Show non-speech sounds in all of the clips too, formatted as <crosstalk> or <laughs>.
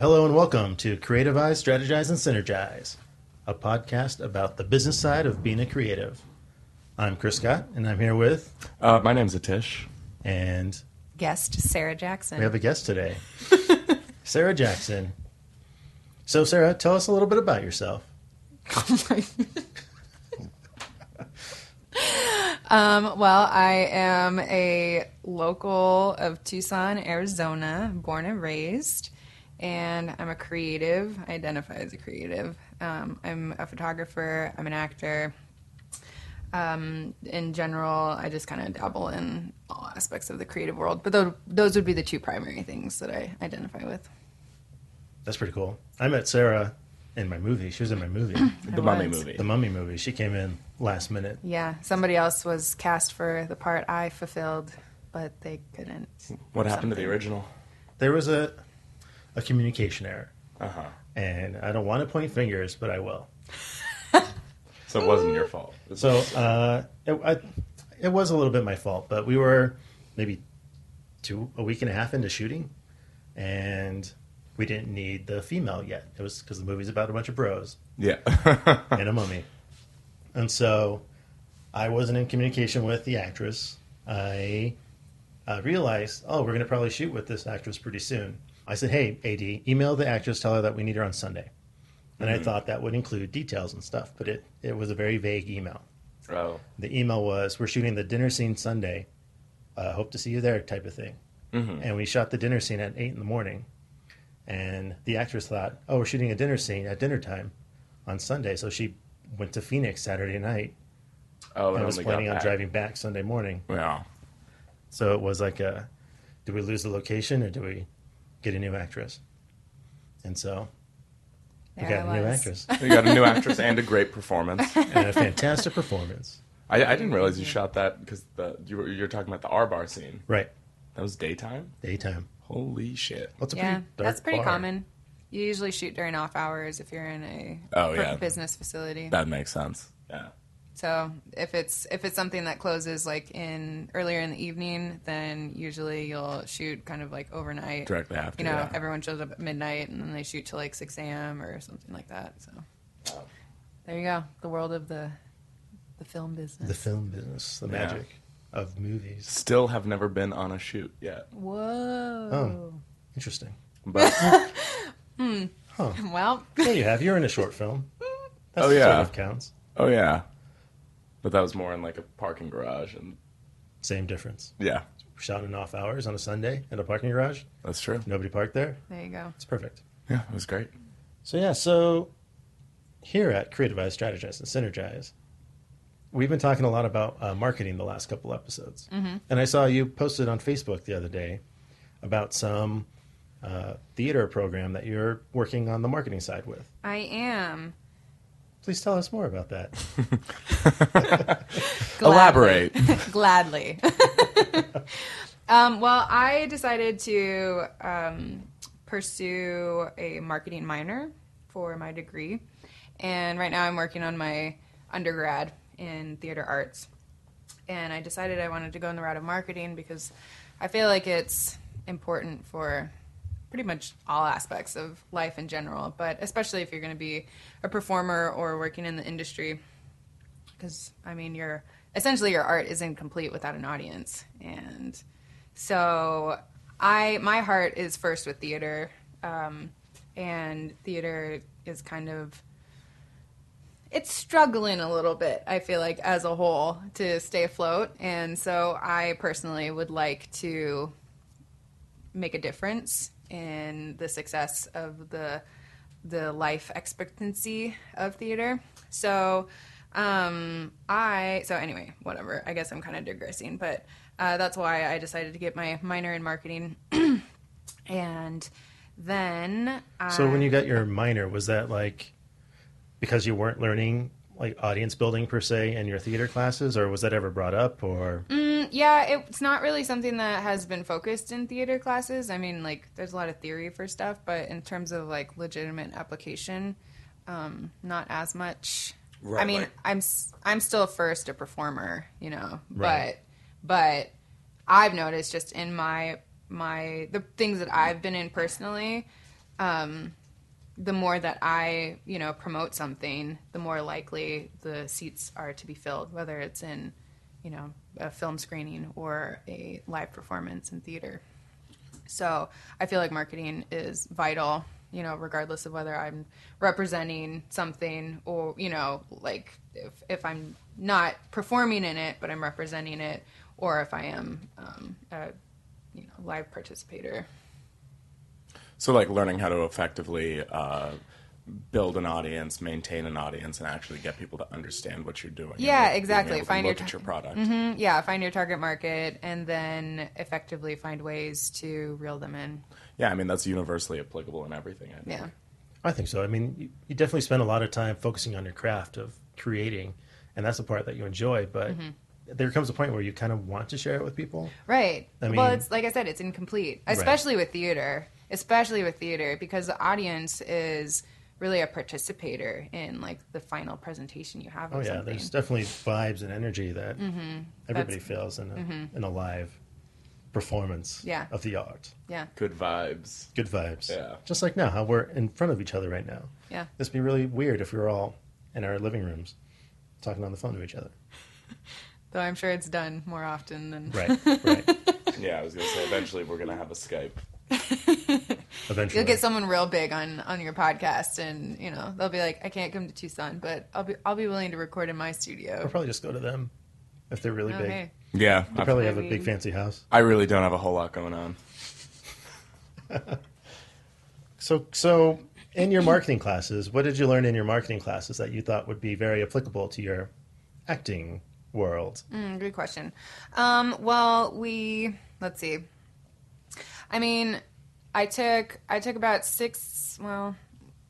Hello and welcome to Creativize, Strategize, and Synergize, a podcast about the business side of being a creative. I'm Chris Scott, and I'm here with, Uh, my name's Atish. and guest Sarah Jackson. we have a guest today, <laughs> Sarah Jackson. So, Sarah, tell us a little bit about yourself. <laughs> um, well, I am a local of Tucson, Arizona, born and raised, and I'm a creative. I identify as a creative. Um, I'm a photographer. I'm an actor. Um, in general, I just kind of dabble in all aspects of the creative world, but those, those would be the two primary things that I identify with. That's pretty cool. I met Sarah in my movie. She was in my movie, <clears throat> The Mummy movie. the Mummy movie. She came in last minute. Yeah, somebody else was cast for the part I fulfilled, but they couldn't. what happened to the original? There was a a communication error, Uh huh. and I don't want to point fingers, but I will. <laughs> So it wasn't your fault. So uh, it, I, it was a little bit my fault, but we were maybe two a week and a half into shooting, and we didn't need the female yet. It was because the movie's about a bunch of bros yeah. <laughs> and a mummy, <laughs> and so I wasn't in communication with the actress. I uh, realized, oh, we're going to probably shoot with this actress pretty soon. I said, hey, AD, email the actress, tell her that we need her on Sunday. And I thought that would include details and stuff, but it, it was a very vague email. oh. The email was, "We're shooting the dinner scene Sunday. Uh, hope to see you there," type of thing. Mhm. And we shot the dinner scene at eight in the morning. And the actress thought, "Oh, we're shooting a dinner scene at dinner time on Sunday," so she went to Phoenix Saturday night Oh, and was planning on driving back Sunday morning. Yeah. So it was like a, do we lose the location or do we get a new actress? And so we got I a new actress <laughs> You got a new actress and a great performance. <laughs> and a fantastic performance. I, I didn't realize you shot that because you were you're talking about the R bar scene. Right, That was daytime. daytime. Holy shit. What's a Yeah, pretty dark that's pretty bar. common. You usually shoot during off hours if you're in a Oh, yeah. business facility. That makes sense. Yeah. So if it's if it's something that closes like in earlier in the evening, then usually you'll shoot kind of like overnight. Directly after. You know, yeah. everyone shows up at midnight and then they shoot till like six a.m. or something like that. So there you go, the world of the the film business. The film business, the Yeah. magic of movies. Still have never been on a shoot yet. Whoa. Oh. Interesting. But <laughs> hmm. Hmm. Huh. Well, there you have. You're in a short film. <laughs> That Oh, yeah. sort of counts. oh yeah. But that was more in like a parking garage and Same difference. yeah, Shot in off hours on a Sunday in a parking garage. that's true. Nobody parked there. there you go. It's perfect. Yeah, it was great. So yeah, so here at Creativize, Strategize, and Synergize, we've been talking a lot about uh, marketing the last couple episodes, Mm-hmm. and I saw you posted on Facebook the other day about some uh, theater program that you're working on the marketing side with. I am. Please tell us more about that. <laughs> <laughs> Elaborate. Gladly. <laughs> um, well, I decided to um, pursue a marketing minor for my degree. And right now I'm working on my undergrad in theater arts. And I decided I wanted to go in the route of marketing because I feel like it's important for pretty much all aspects of life in general, but especially if you're going to be a performer or working in the industry because I mean, your essentially your art is incomplete without an audience, and so I my heart is first with theater, um, and theater is kind of it's struggling a little bit. I feel like as a whole to stay afloat, and so I personally would like to make a difference in the success of the the life expectancy of theater. So, um, I so anyway, whatever. I guess I'm kind of digressing, but uh, that's why I decided to get my minor in marketing, <clears throat> and then So when you got your minor, was that like because you weren't learning like audience building per se in your theater classes, or was that ever brought up? Or Mm, yeah, it's not really something that has been focused in theater classes. I mean, like, there's a lot of theory for stuff, but in terms of like legitimate application, um, not as much. Right, I mean, like- I'm I'm still first a performer, you know, Right. but but I've noticed just in my my the things that I've been in personally, um, the more that I, you know, promote something, the more likely the seats are to be filled, whether it's in, you know, a film screening or a live performance in theater. So I feel like marketing is vital, you know, regardless of whether I'm representing something or, you know, like if, if I'm not performing in it, but I'm representing it, or if I am um, a, you know, live participator. So, like learning how to effectively uh, build an audience, maintain an audience, and actually get people to understand what you're doing. and Yeah, being exactly. able to Find your look at your product. Mm, Yeah, find your target market and then effectively find ways to reel them in. Yeah, I mean that's universally applicable in everything. I think. Yeah. I think so. I mean, you, you definitely spend a lot of time focusing on your craft of creating, and that's the part that you enjoy. But Mm-hmm. there comes a point where you kind of want to share it with people. Right. I mean, well, it's like I said, it's incomplete, especially with theater, especially with theater, because the audience is really a participator in like the final presentation you have. Oh Of yeah, something. there's definitely vibes and energy that Mm-hmm. everybody feels in a in a live performance Yeah. of the art. yeah, Good vibes. Mm-hmm. Good vibes. Yeah. Just like now, how we're in front of each other right now. yeah. This would be really weird if we were all in our living rooms talking on the phone to each other. <laughs> Though I'm sure it's done more often than Right. right. <laughs> Yeah, I was gonna say eventually we're gonna have a Skype. <laughs> Eventually. You'll get someone real big on on your podcast, and you know they'll be like, "I can't come to Tucson, but I'll be I'll be willing to record in my studio." Or studio." probably just go to them if they're really Oh, big. Yeah, They I, probably I have a big fancy house. I really don't have a whole lot going on. <laughs> So, so in your marketing classes, what did you learn in your marketing classes that you thought would be very applicable to your acting world? Mm, good question. Um, well, we let's see. I mean, I took I took about six. Well,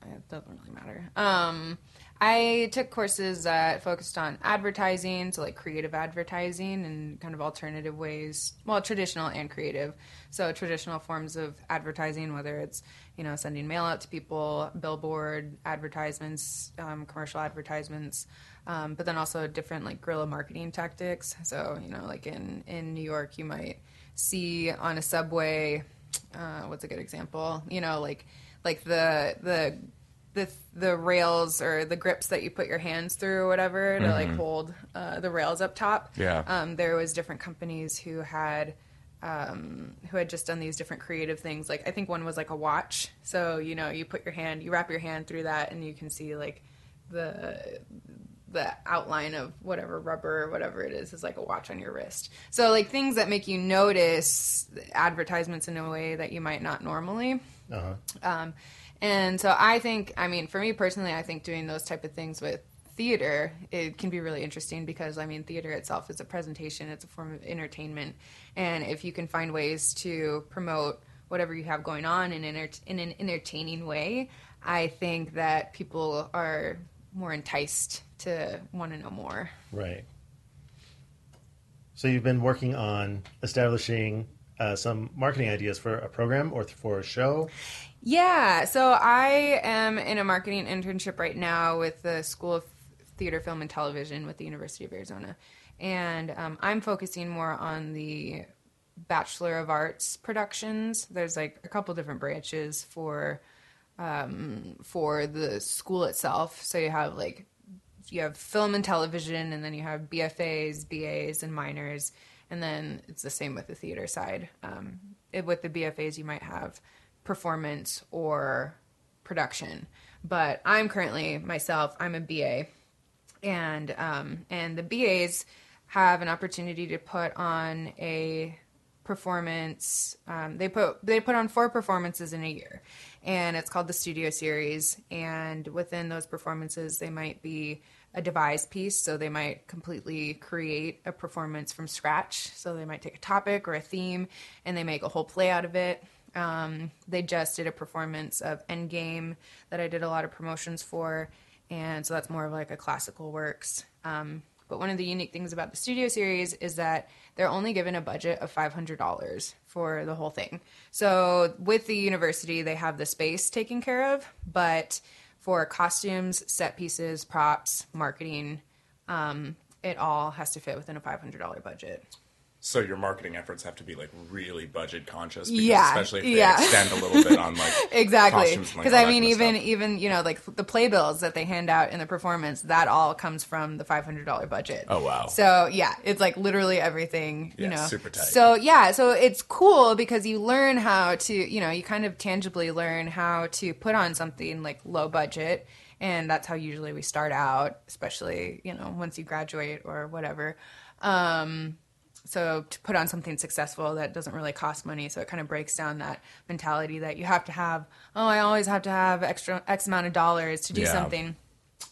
it doesn't really matter. Um, I took courses that focused on advertising, so like creative advertising and kind of alternative ways, well, traditional and creative. So traditional forms of advertising, whether it's you know sending mail out to people, billboard advertisements, um, commercial advertisements, um, but then also different like guerrilla marketing tactics. So you know, like in in New York, you might see on a subway. Uh, what's a good example? You know, like like the the the the rails or the grips that you put your hands through or whatever to like hold uh, the rails up top. Yeah. Um, there was different companies who had um, who had just done these different creative things. Like I think one was like a watch. So you know you put your hand, you wrap your hand through that, and you can see like the the outline of whatever rubber or whatever it is is like a watch on your wrist. So like things that make you notice advertisements in a way that you might not normally. Uh-huh. Um, and so I think, I mean, for me personally, I think doing those type of things with theater it can be really interesting because I mean, theater itself is a presentation; it's a form of entertainment, and if you can find ways to promote whatever you have going on in, enter- in an entertaining way, I think that people are more enticed to want to know more. Right. So you've been working on establishing uh, some marketing ideas for a program or for a show. Yeah, so I am in a marketing internship right now with the School of Theater, Film, and Television with the University of Arizona. And um, I'm focusing more on the Bachelor of Arts productions. There's like a couple different branches for um, for the school itself. So you have like you have film and television, and then you have BFAs, BAs, and minors, and then it's the same with the theater side. Um, it, with the BFAs, you might have performance or production, but I'm currently myself. I'm a BA, and um, and the BAs have an opportunity to put on a performance. Um, they put they put on four performances in a year, and it's called the Studio Series. And within those performances, they might be a devised piece, so they might completely create a performance from scratch. So they might take a topic or a theme, and they make a whole play out of it. Um, they just did a performance of Endgame that I did a lot of promotions for, and so that's more of like a classical works. Um, but one of the unique things about the studio series is that they're only given a budget of $500 for the whole thing. So with the university, they have the space taken care of, but for costumes, set pieces, props, marketing, um, it all has to fit within a $500 budget. So your marketing efforts have to be like really budget conscious, because Yeah, especially if they yeah. extend a little bit on like <laughs> exactly and, like, because i mean even stuff. even you know like the playbills that they hand out in the performance that all comes from the $500 budget Oh, wow. so yeah it's like literally everything you know super tight. so yeah so it's cool because you learn how to you know you kind of tangibly learn how to put on something like low budget and that's how usually we start out especially you know once you graduate or whatever um so to put on something successful that doesn't really cost money so it kind of breaks down that mentality that you have to have oh i always have to have extra x amount of dollars to do Yeah. something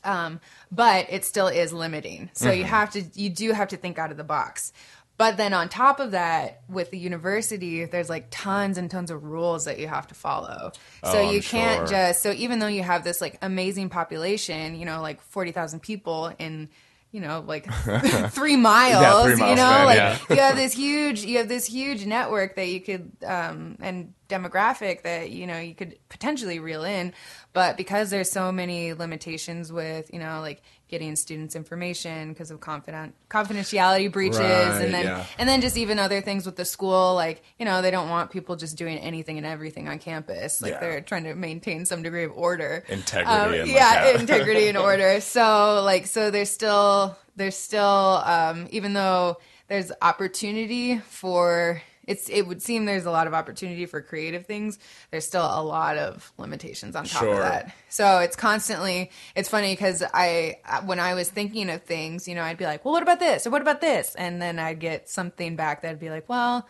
um, but it still is limiting so Mm-hmm. you have to you do have to think out of the box but then on top of that with the university there's like tons and tons of rules that you have to follow so Oh, you I'm can't sure. just so even though you have this like amazing population you know like 40,000 people in you know like <laughs> three miles Yeah, three you know span, like yeah. you have this huge you have this huge network that you could um and demographic that you know you could potentially reel in but because there's so many limitations with you know like getting students information because of confident confidentiality breaches Right, and then yeah. and then just even other things with the school like you know they don't want people just doing anything and everything on campus like Yeah. they're trying to maintain some degree of order Integrity Um, and, yeah yeah. integrity and <laughs> order so like so there's still there's still um even though there's opportunity for it's it would seem there's a lot of opportunity for creative things there's still a lot of limitations on top Sure. of that so it's constantly it's funny because i uh, when i was thinking of things you know i'd be like well what about this or what about this and then i'd get something back that'd be like well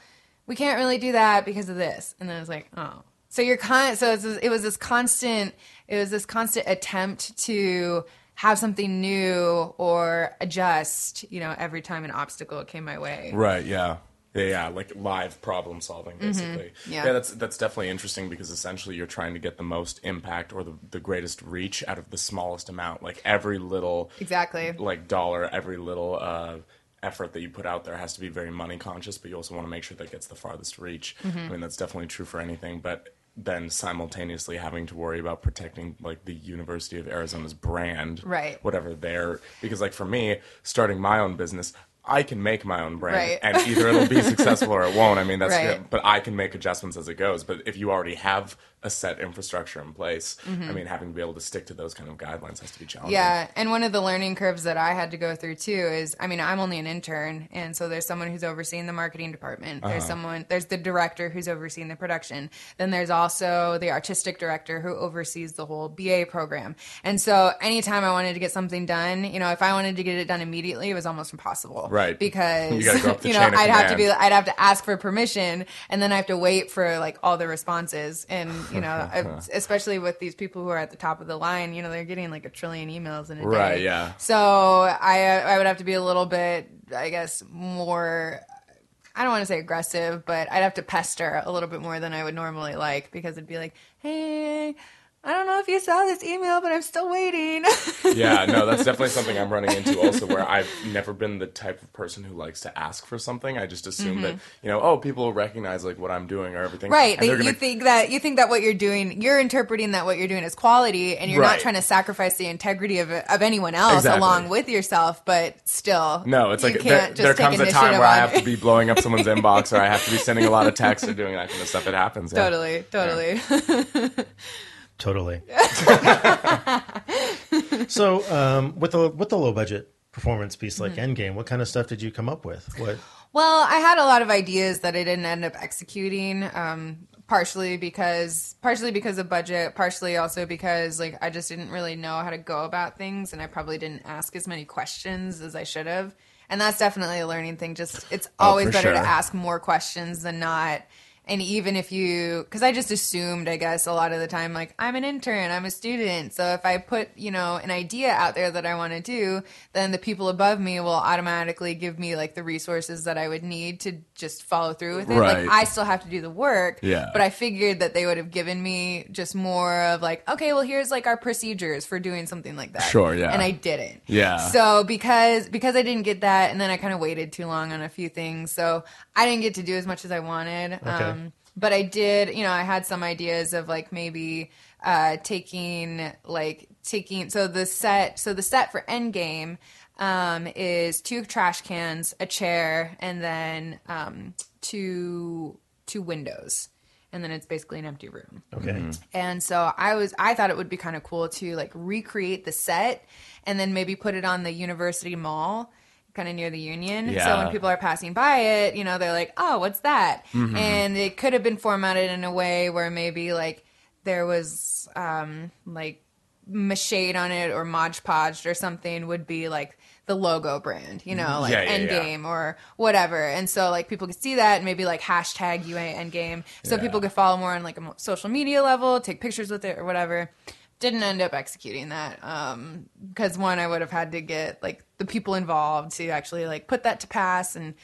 we can't really do that because of this and then i was like oh so you're con so it was this constant it was this constant attempt to have something new or adjust you know every time an obstacle came my way Right. Yeah. Yeah, like live problem solving, basically. Mm-hmm. Yeah. yeah, that's that's definitely interesting because essentially you're trying to get the most impact or the, the greatest reach out of the smallest amount. Like every little exactly like dollar, every little uh, effort that you put out there has to be very money conscious, but you also want to make sure that gets the farthest reach. Mm-hmm. I mean, that's definitely true for anything, but then simultaneously having to worry about protecting like the University of Arizona's brand, Right. Whatever they're because like for me, starting my own business. I can make my own brand, Right. and either it'll be <laughs> successful or it won't. I mean, that's Right. good, but I can make adjustments as it goes. But if you already have a set infrastructure in place, I mean, having to be able to stick to those kind of guidelines has to be challenging. Mm-hmm. Yeah, and one of the learning curves that I had to go through too is, I mean, I'm only an intern, and so there's someone who's overseeing the marketing department. There's Uh-huh. someone, there's the director who's overseeing the production. Then there's also the artistic director who oversees the whole BA program. And so anytime I wanted to get something done, you know, if I wanted to get it done immediately, it was almost impossible, Right. Because You go up the <laughs> you know, I'd have to be. I'd have to ask for permission, and then I have to wait for like all the responses, and you know, <laughs> I- especially with these people who are at the top of the line, you know, they're getting like a trillion emails in a day. Right, yeah. So I I would have to be a little bit, I guess, more. I don't want to say aggressive, but I'd have to pester a little bit more than I would normally like because it'd be like, hey. I don't know if you saw this email, but I'm still waiting. <laughs> yeah, no, that's definitely something I'm running into also where I've never been the type of person who likes to ask for something. I just assume that, you know, oh, people will recognize like what I'm doing or everything. Mm-hmm. right. and they're you gonna- think that you think that what you're doing, you're interpreting that what you're doing is quality and you're not trying to sacrifice the integrity of, of anyone else Exactly. along with yourself, but still. No, it's you like can't there, there comes a time where I have to be blowing up someone's <laughs> inbox or I have to be sending a lot of texts or doing that kind of stuff. It happens. Yeah. Totally, totally. <laughs> Totally. <laughs> so, um, with the with the low budget performance piece like Mm-hmm. Endgame, what kind of stuff did you come up with? What? Well, I had a lot of ideas that I didn't end up executing. Um, partially because partially because of budget, partially also because like I just didn't really know how to go about things, and I probably didn't ask as many questions as I should have. And that's definitely a learning thing. Just it's always for better to ask more questions than not. And even if you, because I just assumed, I guess, a lot of the time, like, I'm an intern, I'm a student. So if I put, you know, an idea out there that I want to do, then the people above me will automatically give me, like, the resources that I would need to just follow through with it. Right. Like, I still have to do the work. Yeah. But I figured that they would have given me just more of, like, okay, well, here's, like, our procedures for doing something like that. Sure, yeah. And I didn't. Yeah. So because because I didn't get that, and then I kind of waited too long on a few things, so I didn't get to do as much as I wanted. Um, but I did, you know, I had some ideas of like maybe uh, taking like taking so the set so the set for Endgame. um, is two trash cans, a chair, and then um, two two windows, and then it's basically an empty room. Okay. And so I was I thought it would be kind of cool to like recreate the set and then maybe put it on the university mall kind of near the union. So when people are passing by it, you know, they're like, "Oh, what's that?" Mm-hmm. And it could have been formatted in a way where maybe like there was um like Machade on it or Mod Podge or something would be like the logo brand, you know, like Yeah, yeah, yeah. Endgame or whatever. And so like people could see that and maybe like hashtag UA Endgame. So Yeah. people could follow more on like a social media level, take pictures with it or whatever. Didn't end up executing that um, because one, I would have had to get like the people involved to actually like put that to pass and.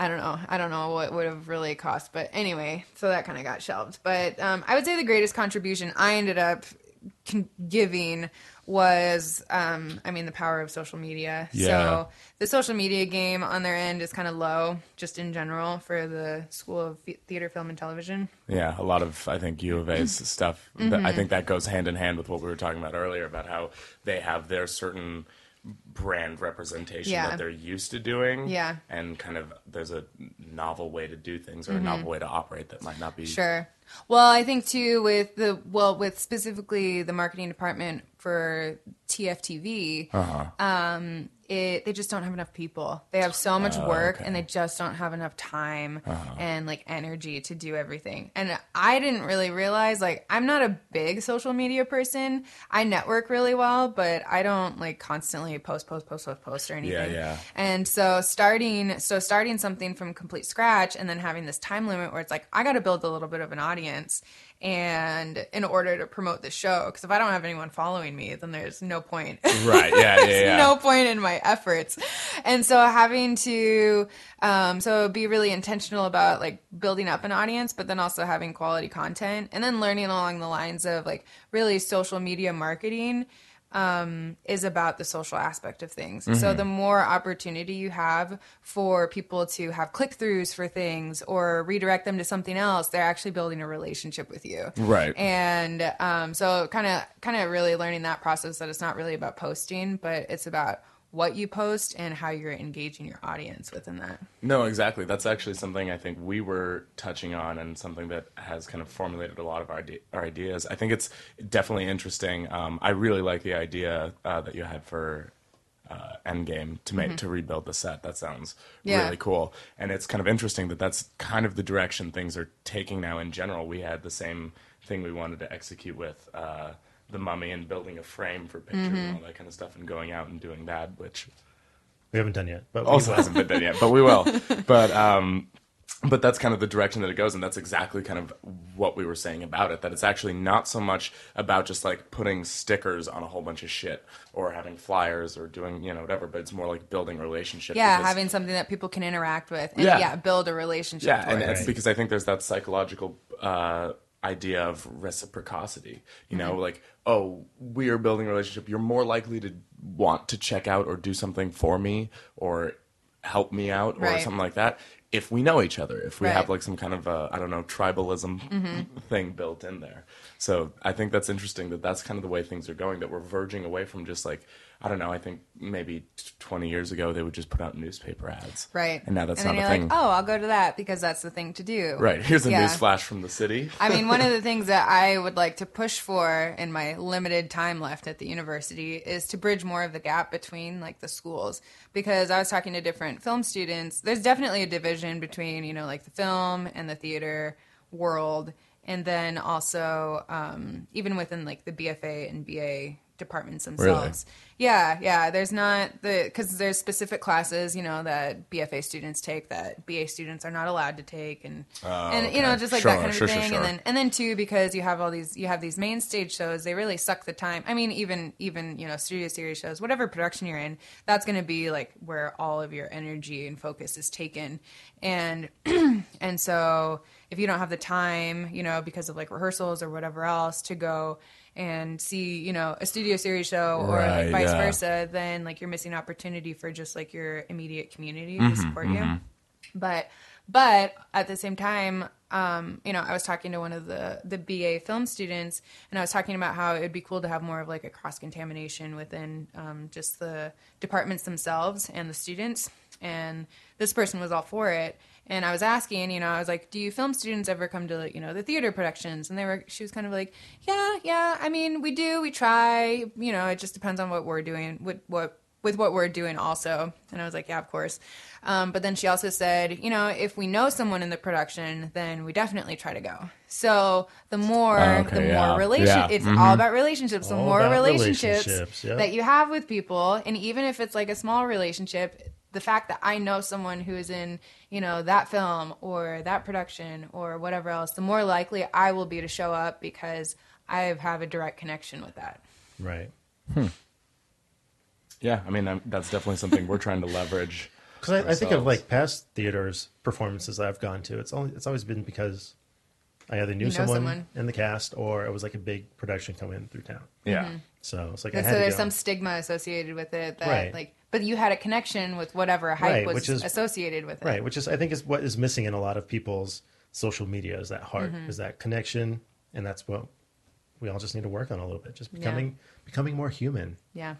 I don't know. I don't know what would have really cost, but anyway, so that kind of got shelved. But um, I would say the greatest contribution I ended up giving was, um, I mean, the power of social media. Yeah. So the social media game on their end is kind of low, just in general, for the School of Theater, Film, and Television. Yeah, a lot of I think U of A's stuff. th- I think that goes hand in hand with what we were talking about earlier about how they have their certain brand representation Yeah. that they're used to doing. Yeah. and kind of there's a novel way to do things or a novel way to operate that might not be. Sure. Well, I think too with the well with specifically the marketing department for TFTV, um, it they just don't have enough people. They have so much oh, work okay. and they just don't have enough time uh-huh. and like energy to do everything. And I didn't really realize like I'm not a big social media person. I network really well, but I don't like constantly post post post post post or anything. Yeah, yeah. And so starting so starting something from complete scratch and then having this time limit where it's like I got to build a little bit of an audience and in order to promote the show because if I don't have anyone following me then there's no point. Right. Yeah. Yeah. <laughs> There's Yeah. no point in my efforts. And so having to um so be really intentional about like building up an audience but then also having quality content and then learning along the lines of like really social media marketing um, is about the social aspect of things. Mm-hmm. So the more opportunity you have for people to have click throughs for things or redirect them to something else, they're actually building a relationship with you. Right. And um, so kind of kind of really learning that process that it's not really about posting, but it's about what you post and how you're engaging your audience within that. No, exactly. That's actually something I think we were touching on, and something that has kind of formulated a lot of our, our ideas. I think it's definitely interesting. Um, I really like the idea uh, that you had for uh, Endgame to make to rebuild the set. That sounds Mm-hmm. Yeah. really cool, and it's kind of interesting that that's kind of the direction things are taking now. In general, we had the same thing we wanted to execute with. Uh, the mummy and building a frame for pictures Mm-hmm. and all that kind of stuff, and going out and doing that, which We haven't done yet, but we also will. hasn't been done yet, but we will. <laughs> but um, but that's kind of the direction that it goes, and that's exactly kind of what we were saying about it. That it's actually not so much about just like putting stickers on a whole bunch of shit or having flyers or doing you know whatever, but it's more like building relationships. Yeah, because- having something that people can interact with and Yeah. yeah, build a relationship yeah, and towards. it's because I think there's that psychological uh, idea of reciprocity. You know, Mm-hmm. like oh, we are building a relationship. You're more likely to want to check out or do something for me or help me out or Right. something like that if we know each other. If we Right. have like some kind of uh, I don't know tribalism <laughs> thing built in there. So I think that's interesting that that's kind of the way things are going. That we're verging away from just like I don't know. I think maybe 20 years ago they would just put out newspaper ads. Right. And now that's and not a thing. like, oh, I'll go to that because that's the thing to do. Right. Here's a Yeah. news flash from the city. I mean, one of the <laughs> things that I would like to push for in my limited time left at the university is to bridge more of the gap between like the schools. Because I was talking to different film students, there's definitely a division between, you know, like the film and the theater world. And then also, um, even within like the BFA and BA departments themselves. Yeah, yeah. There's not the because there's specific classes, you know, that BFA students take that BA students are not allowed to take, and oh, and you know, just like Sure, that kind of sure, thing. sure. And then and then too because you have all these you have these main stage shows, they really suck the time. I mean, even even you know studio series shows, whatever production you're in, that's going to be like where all of your energy and focus is taken, and <clears throat> and so if you don't have the time, you know, because of like rehearsals or whatever else, to go and see, you know, a studio series show or Right, like vice yeah. versa, then like you're missing opportunity for just like your immediate community Mm-hmm, to support you. But but at the same time, um, you know, I was talking to one of the the BA film students, and I was talking about how it would be cool to have more of like a cross contamination within um, just the departments themselves and the students. And this person was all for it. And I was asking, you know, I was like, "Do you film students ever come to, you know, the theater productions?" And they were, she was kind of like, "Yeah, yeah. I mean, we do. We try. You know, it just depends on what we're doing. What what with what we're doing also. And I was like, yeah, of course. Um, but then she also said, you know, if we know someone in the production, then we definitely try to go. So the more, Oh, okay, the yeah. more relation, Yeah. it's Mhm. all about relationships. The All more relationships, relationships, yep. that you have with people, and even if it's like a small relationship, the fact that I know someone who is in, you know, that film or that production or whatever else, the more likely I will be to show up because I have a direct connection with that. Right. Hmm. Yeah, I mean I'm, that's definitely something we're trying to leverage. <laughs> Because I, I think of like past theaters performances I've gone to. It's only it's always been because I either knew know someone, someone. in the cast or it was like a big production coming through town. Yeah. Mm-hmm. So it's like And I so had there's go. some stigma associated with it that Right. like but you had a connection with whatever hype Right, was which is- associated with it. right, which is I think is what is missing in a lot of people's social media is that heart, Mm-hmm. is that connection, and that's what we all just need to work on a little bit, just becoming becoming more human. Yeah.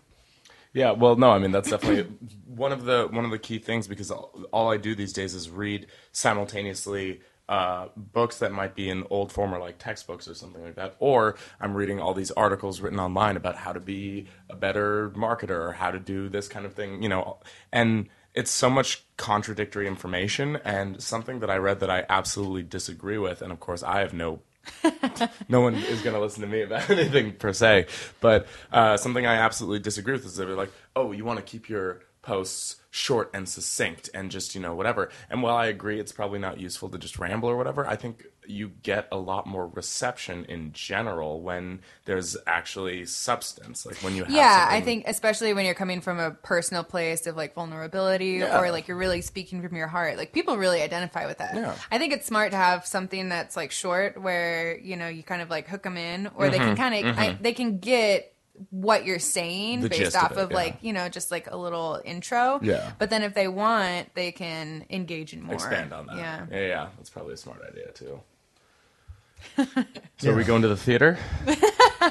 Yeah, well, no, I mean that's definitely one of the one of the key things because all, all I do these days is read simultaneously uh, books that might be in old form or like textbooks or something like that, or I'm reading all these articles written online about how to be a better marketer or how to do this kind of thing, you know, and it's so much contradictory information and something that I read that I absolutely disagree with, and of course I have no <laughs> no one is going to listen to me about <laughs> anything per se. But uh, something I absolutely disagree with is they're like, oh, you want to keep your posts short and succinct and just, you know, whatever. And while I agree it's probably not useful to just ramble or whatever, I think you get a lot more reception in general when there's actually substance. Like when you have Yeah, I think especially when you're coming from a personal place of like vulnerability Yeah. or like you're really speaking from your heart. Like people really identify with that. Yeah. I think it's smart to have something that's like short where, you know, you kind of like hook them in or they can mm-hmm. kind of mm-hmm. they can get what you're saying The based gist of off it, of, yeah. like, you know, just like a little intro. Yeah. But then if they want, they can engage in more. expand on that. Yeah. yeah, yeah. That's probably a smart idea too. so are we going to the theater?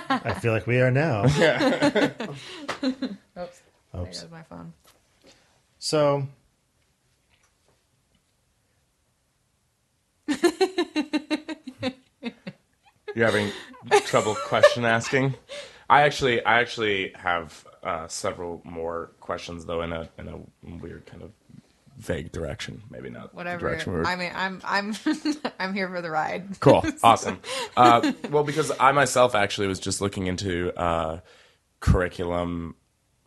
I feel like we are now. <laughs> yeah <laughs> Oops. Oops. There's my phone. So <laughs> You're having trouble question asking. I actually, I actually have uh, several more questions though in a in a weird kind of vague direction. Maybe not Whatever. direction we were I mean, I'm I'm <laughs> I'm here for the ride. Cool. <laughs> Awesome. Uh, well, because I myself actually was just looking into uh, curriculum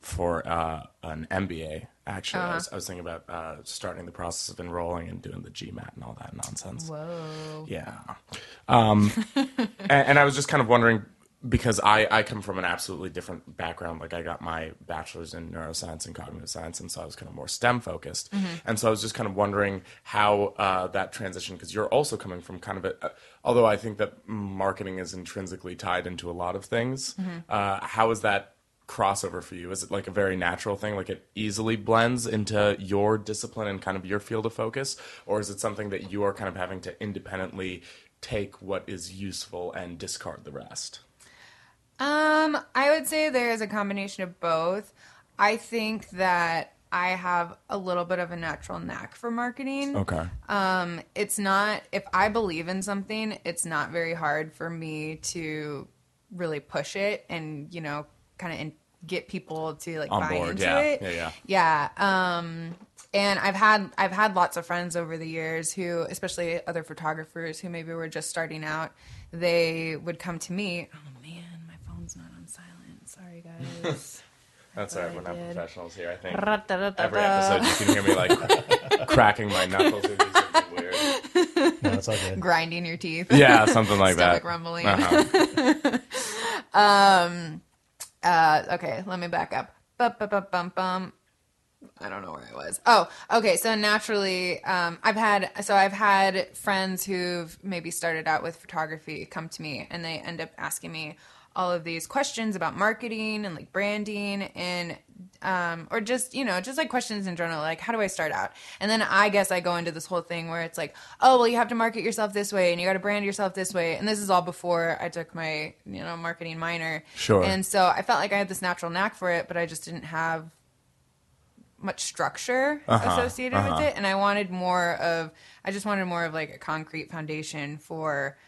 for uh, an MBA. Actually, I, was, I was thinking about uh, starting the process of enrolling and doing the GMAT and all that nonsense. Whoa. Yeah. Um, <laughs> and, and I was just kind of wondering because I, I come from an absolutely different background. Like I got my bachelor's in neuroscience and cognitive science, and so I was kind of more STEM focused. And so I was just kind of wondering how uh, that transition, because you're also coming from kind of a, uh, although I think that marketing is intrinsically tied into a lot of things. Uh, how is that crossover for you? Is it like a very natural thing? Like it easily blends into your discipline and kind of your field of focus? Or is it something that you are kind of having to independently take what is useful and discard the rest? Um, I would say there is a combination of both. I think that I have a little bit of a natural knack for marketing. Okay. Um, it's not if I believe in something, it's not very hard for me to really push it and you know kind of in, get people to like On buy board, into yeah, it. yeah, yeah. yeah. Um, and I've had I've had lots of friends over the years who, especially other photographers who maybe were just starting out, they would come to me. Oh man, my phone's not on silent. Sorry guys. <laughs> That's all right. We're not professionals here. I think every episode you can hear me like <laughs> cracking my knuckles or do something weird. no, it's all good. grinding your teeth. Yeah, something like Stomach that. rumbling. Uh-huh. <laughs> Uh, okay, let me back up. Bum, bum, bum, bum, bum. I don't know where I was. Oh, okay. So naturally, um, I've had so I've had friends who've maybe started out with photography come to me, and they end up asking me all of these questions about marketing and like branding and um, or just you know just like questions in general like how do i start out? And then i guess i go into this whole thing where it's like oh well you have to market yourself this way and you got to brand yourself this way. And this is all before i took my you know marketing minor. Sure. and so i felt like i had this natural knack for it but i just didn't have much structure associated with it. And i wanted more of i just wanted more of like a concrete foundation for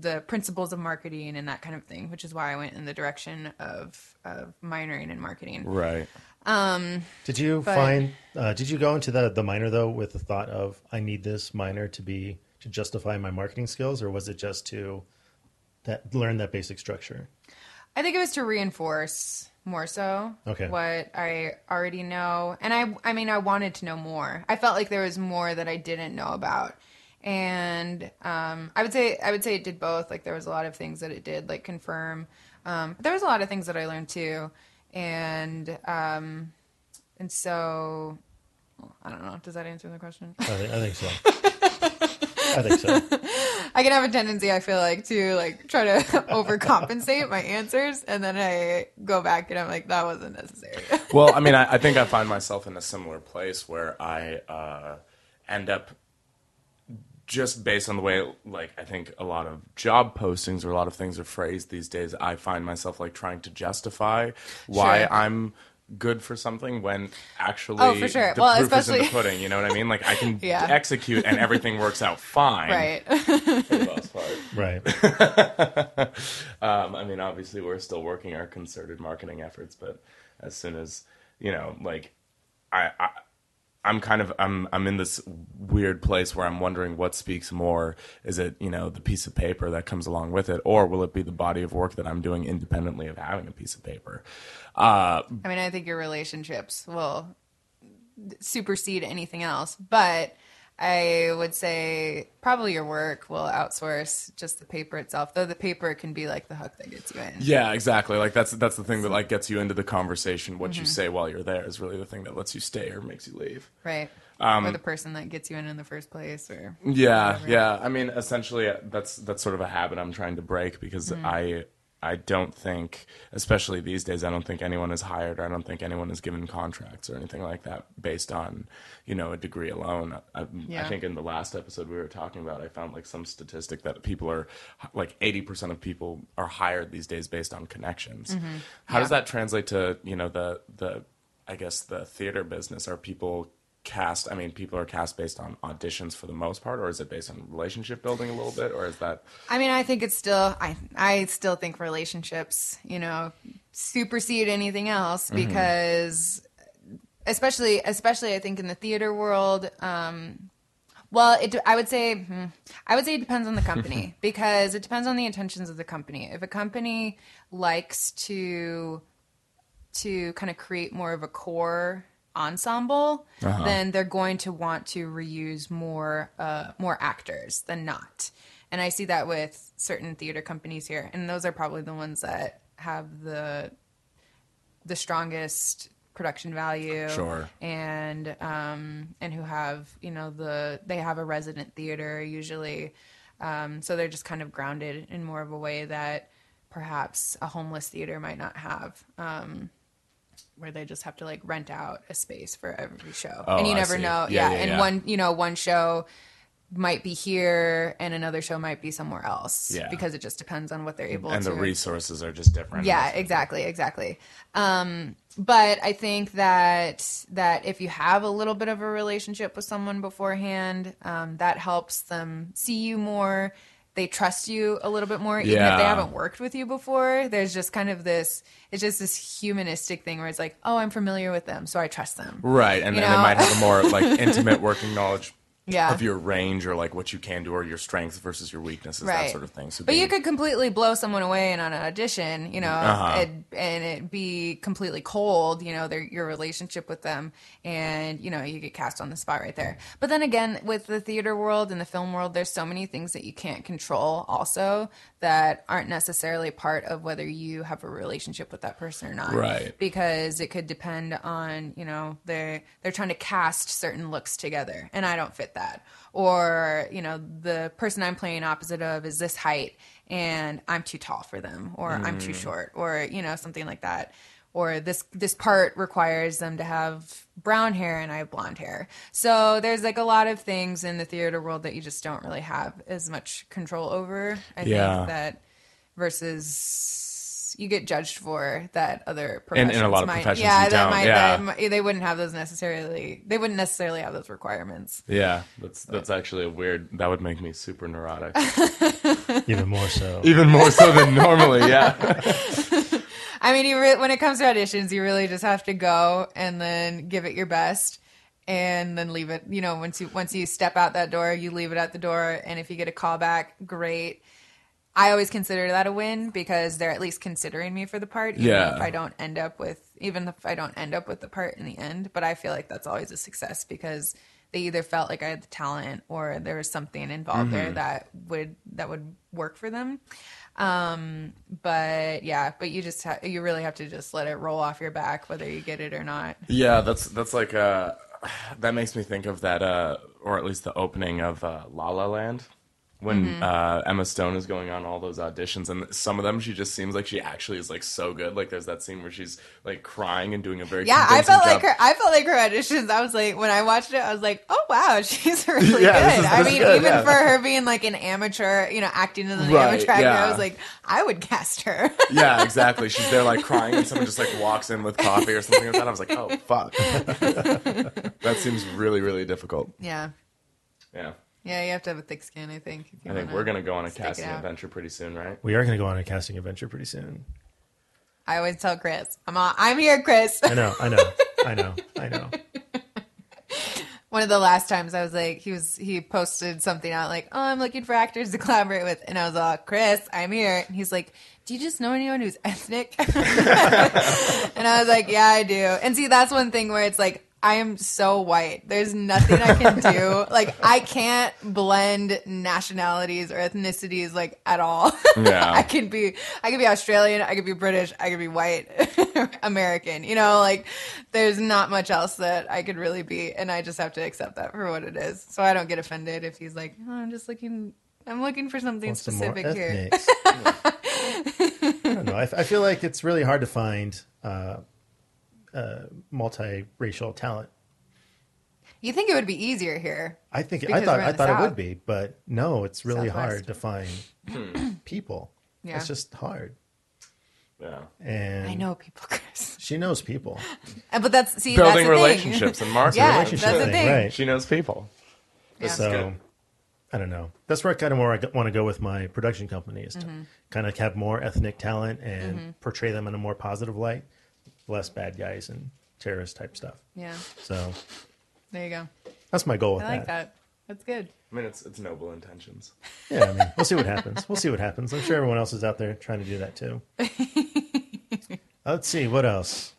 the principles of marketing and that kind of thing which is why i went in the direction of of minoring in marketing Right. Um, Did you But- find? Uh, did you go into the the minor though with the thought of I need this minor to be to justify my marketing skills, or was it just to that learn that basic structure? I think it was to reinforce more so Okay. what I already know. And I I mean I wanted to know more. I felt like there was more that I didn't know about. And um, I would say I would say it did both. Like there was a lot of things that it did like confirm. Um, but there was a lot of things that I learned too. And um, and so I don't know. Does that answer the question? I think, I think so. <laughs> I think so. I can have a tendency, I feel like, to like try to <laughs> overcompensate my answers, and then I go back and I'm like, that wasn't necessary. well, I mean, I, <laughs> I think I find myself in a similar place where I uh, end up just based on the way, like, I think a lot of job postings or a lot of things are phrased these days. I find myself like trying to justify why Sure. I'm good for something when actually Oh, for sure. the Well, proof is in the pudding. You know what I mean? Like I can <laughs> Yeah. execute and everything works out fine right. <laughs> for the most part. Right. <laughs> Um, I mean, obviously, we're still working our concerted marketing efforts, but as soon as you know, like, I, I I'm kind of I'm I'm in this weird place where I'm wondering what speaks more. Is it you know the piece of paper that comes along with it, or will it be the body of work that I'm doing independently of having a piece of paper? Uh, I mean, I think your relationships will supersede anything else, but I would say probably your work will outsource just the paper itself, though the paper can be like the hook that gets you in. yeah, exactly. Like that's that's the thing that like gets you into the conversation. What you say while you're there is really the thing that lets you stay or makes you leave. Right. Um, or the person that gets you in in the first place, or Yeah, whatever. yeah. I mean, essentially, that's that's sort of a habit I'm trying to break because Mm-hmm. I I don't think, especially these days, I don't think anyone is hired. Or I don't think anyone is given contracts or anything like that based on you know a degree alone. I, I think in the last episode we were talking about, I found like some statistic that people are like 80 percent of people are hired these days based on connections. How does Mm-hmm. Yeah. that translate to you know the the I guess the theater business? Are people cast i mean people are cast based on auditions for the most part or is it based on relationship building a little bit or is that I mean, I think it's still I I still think relationships, you know, supersede anything else because especially especially I think in the theater world um well, it I would say hmm, I would say it depends on the company <laughs> because it depends on the intentions of the company. If a company likes to to kind of create more of a core ensemble, then they're going to want to reuse more uh, more actors than not. And I see that with certain theater companies here, and those are probably the ones that have the the strongest production value Sure. and um and who have you know the they have a resident theater usually um so they're just kind of grounded in more of a way that perhaps a homeless theater might not have um where they just have to like rent out a space for every show. Oh, and you I never see. know. Yeah, yeah, yeah, and one you know one show might be here and another show might be somewhere else Yeah. because it just depends on what they're able and to the resources are just different. Yeah exactly exactly. Um but i think that that if you have a little bit of a relationship with someone beforehand um, that helps them see you more they trust you a little bit more even if they haven't worked with you before. There's just kind of this it's just this humanistic thing where it's like oh i'm familiar with them so i trust them. Right and, and they might have a more like <laughs> intimate working knowledge Yeah. of your range or like what you can do or your strengths versus your weaknesses that right. sort of thing so but you could completely blow someone away in on an audition, you know, Uh-huh. and, and it be completely cold, you know, their your relationship with them, and you know, you get cast on the spot right there. But then again, with the theater world and the film world, there's so many things that you can't control, also that aren't necessarily part of whether you have a relationship with that person or not, Right. Because it could depend on, you know, they're they're trying to cast certain looks together, and I don't fit that or you know the person i'm playing opposite of is this height and I'm too tall for them, or I'm Mm. too short, or you know something like that. Or this this part requires them to have brown hair and I have blonde hair. So there's like a lot of things in the theater world that you just don't really have as much control over. I Yeah. think that versus you get judged for that other In- professions in a lot of might, professions yeah you that don't, might yeah. that they wouldn't have those necessarily they wouldn't necessarily have those requirements Yeah, that's that's actually a weird. That would make me super neurotic, <laughs> Even more so. even more so than normally. Yeah, <laughs> I mean, you re- when it comes to auditions, you really just have to go and then give it your best, and then leave it. You know, once you once you step out that door, you leave it at the door, and if you get a call back, great. I always consider that a win because they're at least considering me for the part. Even Yeah. If I don't end up with, even if I don't end up with the part in the end, but I feel like that's always a success because they either felt like I had the talent or there was something involved there that would that would work for them. Um, but yeah, but you just ha- you really have to just let it roll off your back whether you get it or not. yeah. That's that's like uh, that makes me think of that, uh, or at least the opening of uh, La La Land. When Mm-hmm. uh, Emma Stone is going on all those auditions, and some of them she just seems like she actually is like so good. Like there's that scene where she's like crying and doing a very Yeah, I felt job. like her. I felt like her auditions. I was like, when I watched it, I was like, oh wow, <laughs> she's <laughs> really Yeah, this good. is- I this is mean, good, even yeah. for her being like an amateur, you know, acting as an Right, amateur actor, yeah. I was like, I would cast her. <laughs> Yeah, exactly. She's there like crying, and someone just like walks in with coffee or something like that. I was like, oh fuck, that seems really really difficult. yeah, Yeah, yeah, you have to have a thick skin. I think. if you I think we're gonna go on a casting adventure pretty soon, right? We are going to go on a casting adventure pretty soon. I always tell Chris, I'm on, I'm here, Chris. I know, I know, <laughs> I know, I know. One of the last times I was like, he was he posted something out like, oh, I'm looking for actors to collaborate with, and I was like, Chris, I'm here, and he's like, do you just know anyone who's ethnic? <laughs> and I was like, yeah, I do. And see, that's one thing where it's like. I am so white. There's nothing I can do. <laughs> like I can't blend nationalities or ethnicities like at all. <laughs> Yeah. I could be I could be Australian, I could be British, I could be white, <laughs> American. You know, like there's not much else that I could really be and I just have to accept that for what it is. So I don't get offended if he's like, oh, I'm just looking I'm looking for something Want some specific here. I don't know. I, I feel like it's really hard to find uh, uh, multiracial talent. You think it would be easier here. I think I thought I the thought it would be, but no, it's really Southwest. hard to find <clears throat> people. Yeah. It's just hard. Yeah, And I know people, Chris. she knows people. Uh, But that's see building that's the thing. relationships and <laughs> marketing. Yeah, relationships. that's the thing, thing. right. She knows people. Yeah. So good. I don't know. That's where I kind of more want to go with my production company is to Mm-hmm. kind of have more ethnic talent and portray them in a more positive light, less bad guys and terrorist type stuff. Yeah. So There you go. that's my goal with I like that. That's good. I mean, it's it's noble intentions. Yeah, I mean, we'll see what happens. We'll see what happens. I'm sure everyone else is out there trying to do that too. <laughs> Let's see what else.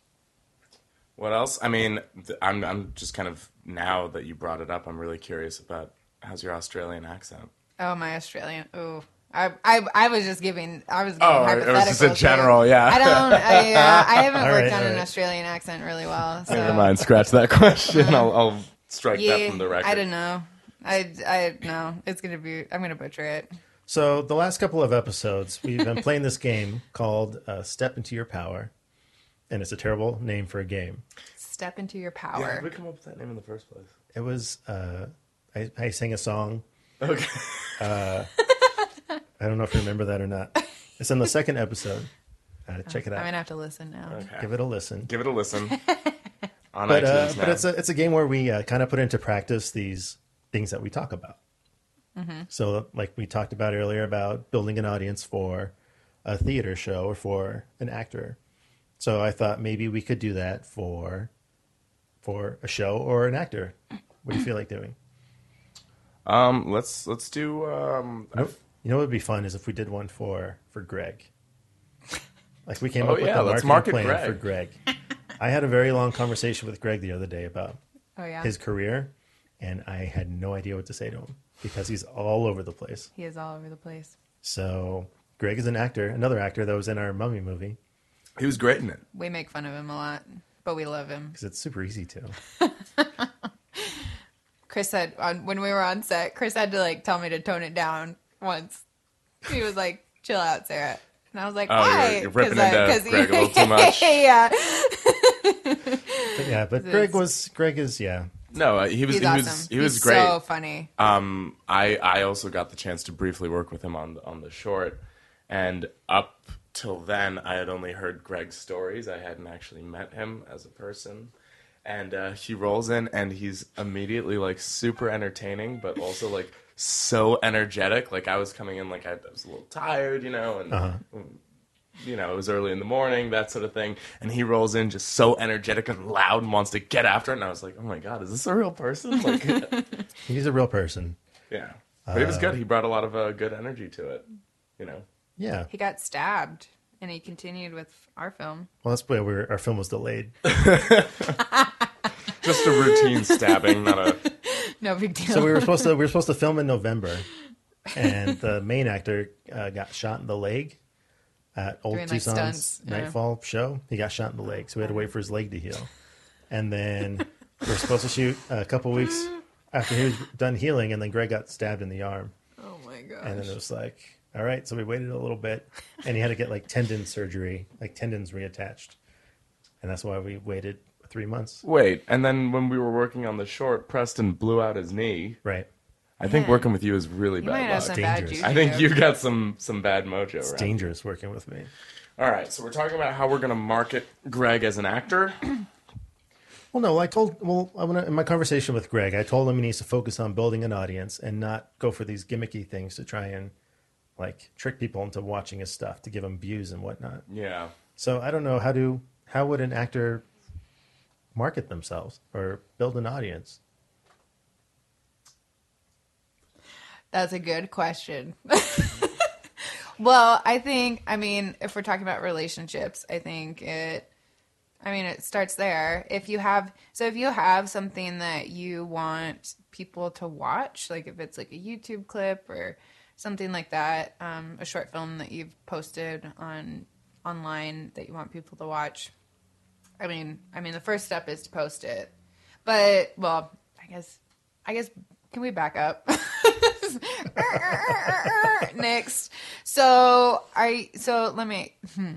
What else? I mean, I'm I'm just kind of now that you brought it up, I'm really curious about how's your Australian accent. Oh, my Australian. Ooh. I, I, I was just giving. I was. Giving Oh, it was just a general, here. yeah. I don't. I, uh, <laughs> I haven't worked right, on all an. Australian accent really well. So. Never mind, scratch that <laughs> question. I'll, I'll strike that from the record. I don't know. I, I no. It's gonna be. I'm gonna butcher it. So the last couple of episodes, we've been playing this game called uh, "Step into Your Power," and it's a terrible name for a game. Step into your Yeah, power. did we come up with that name in the first place? It was uh, I, I sang a song. Okay. <laughs> I don't know if you remember that or not. It's in the second episode. Uh, check it out. I'm gonna have to listen now. okay. Give it a listen. Give it a listen. <laughs> On But iTunes uh, now. but it's a it's a game where we uh, kind of put into practice these things that we talk about. So like we talked about earlier about building an audience for a theater show or for an actor. So I thought maybe we could do that for for a show or an actor. What do you feel like doing? um, let's let's do. Um, You know, you know what would be fun is if we did one for for Greg. Like we came Oh, up with yeah, a marketing market plan for Greg. I had a very long conversation with Greg the other day about Oh yeah. his career, and I had no idea what to say to him because he's all over the place. he is all over the place. So Greg is an actor, another actor that was in our Mummy movie he was great in it. We make fun of him a lot, but we love him. because it's super easy to. <laughs> Chris said on when we were on set, Chris had to like tell me to tone it down once. He was like, chill out, Sarah. And I was like, Oh, you're- why? you're ripping 'Cause I- into 'cause Greg a little <laughs> too much. yeah. But yeah, but Greg was Greg is yeah. No, uh, he was He's he awesome. was he was He's great. so funny. Um, I I also got the chance to briefly work with him on on the short, and up till then, I had only heard Greg's stories. I hadn't actually met him as a person. And uh, he rolls in, and he's immediately like super entertaining, but also like so energetic. Like I was coming in, like I, I was a little tired, you know, and you know, it was early in the morning, that sort of thing. And he rolls in just so energetic and loud and wants to get after it. And I was like, oh my God, is this a real person? <laughs> Like, <laughs> He's a real person. yeah. But it was good. He brought a lot of uh, good energy to it, you know. Yeah. He got stabbed, and he continued with our film. Well, that's why we our film was delayed. <laughs> Just a routine stabbing, not a. No big deal. So we were supposed to we were supposed to film in November, <laughs> and the main actor uh, got shot in the leg at Old Doing, like, Tucson's stunts, yeah. Nightfall show. He got shot in the leg, so we had to wait for his leg to heal. And then <laughs> we were supposed to shoot a couple weeks after he was done healing, and then Greg got stabbed in the arm, oh my gosh. and then it was like, all right, so we waited a little bit, and he had to get like tendon surgery, like tendons reattached, and that's why we waited three months. Wait, and then when we were working on the short, Preston blew out his knee. Right. I think working with you is really you might bad have luck. some Dangerous. bad juju. I think you've got some some bad mojo. It's around. dangerous working with me. All right, so we're talking about how we're going to market Greg as an actor. <clears throat> <clears throat> Well, no, I told well, I wanna, in my conversation with Greg, I told him he needs to focus on building an audience and not go for these gimmicky things to try and like trick people into watching his stuff to give him views and whatnot. Yeah. So I don't know how do how would an actor market themselves or build an audience? That's a good question. <laughs> well, I think, I mean, if we're talking about relationships, I think it, I mean, it starts there. If you have, so if you have something that you want people to watch, like if it's like a YouTube clip or something like that, um, a short film that you've posted on online that you want people to watch, I mean, I mean, the first step is to post it. But well, I guess, I guess, can we back up? <laughs> Next, so are so let me. Hmm.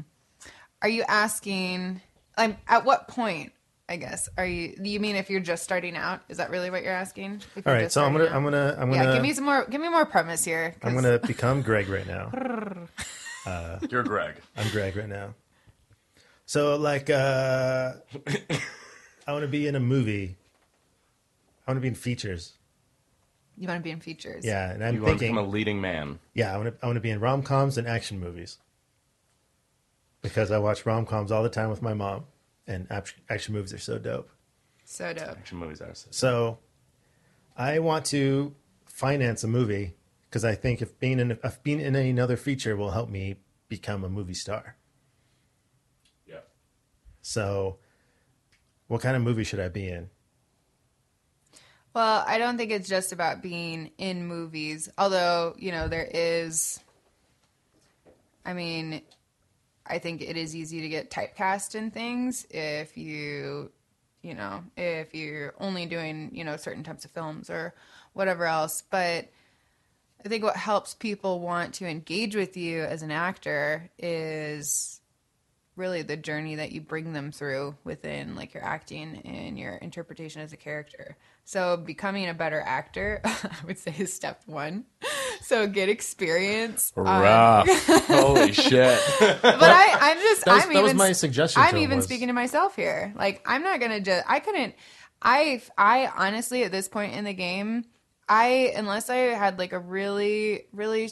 Are you asking? Like, at what point? I guess are you? You mean if you're just starting out? Is that really what you're asking? If All you're right, so I'm gonna I'm gonna I'm gonna yeah, give me some more. Give me more premise here. 'cause- I'm gonna become Greg right now. <laughs> You're Greg. I'm Greg right now. So like uh I want to be in a movie. I want to be in features. You want to be in features? Yeah, and I'm You want to thinking become a leading man. Yeah, I want to. I want to be in rom coms and action movies because I watch rom coms all the time with my mom, and ap- action movies are so dope. So dope. Action movies are. so- So, I want to finance a movie because I think if being in if being in another feature will help me become a movie star. So, what kind of movie should I be in? Well, I don't think it's just about being in movies, although, you know, there is. I mean, I think it is easy to get typecast in things if you, you know, if you're only doing, you know, certain types of films or whatever else. But I think what helps people want to engage with you as an actor is really the journey that you bring them through within like your acting and your interpretation as a character. So becoming a better actor, <laughs> I would say is step one. So get experience. Um, Rough. <laughs> Holy shit. but I, I'm just That was- I'm that was my suggestion I'm even was- speaking to myself here. Like I'm not gonna just I couldn't I I honestly at this point in the game I unless I had like a really really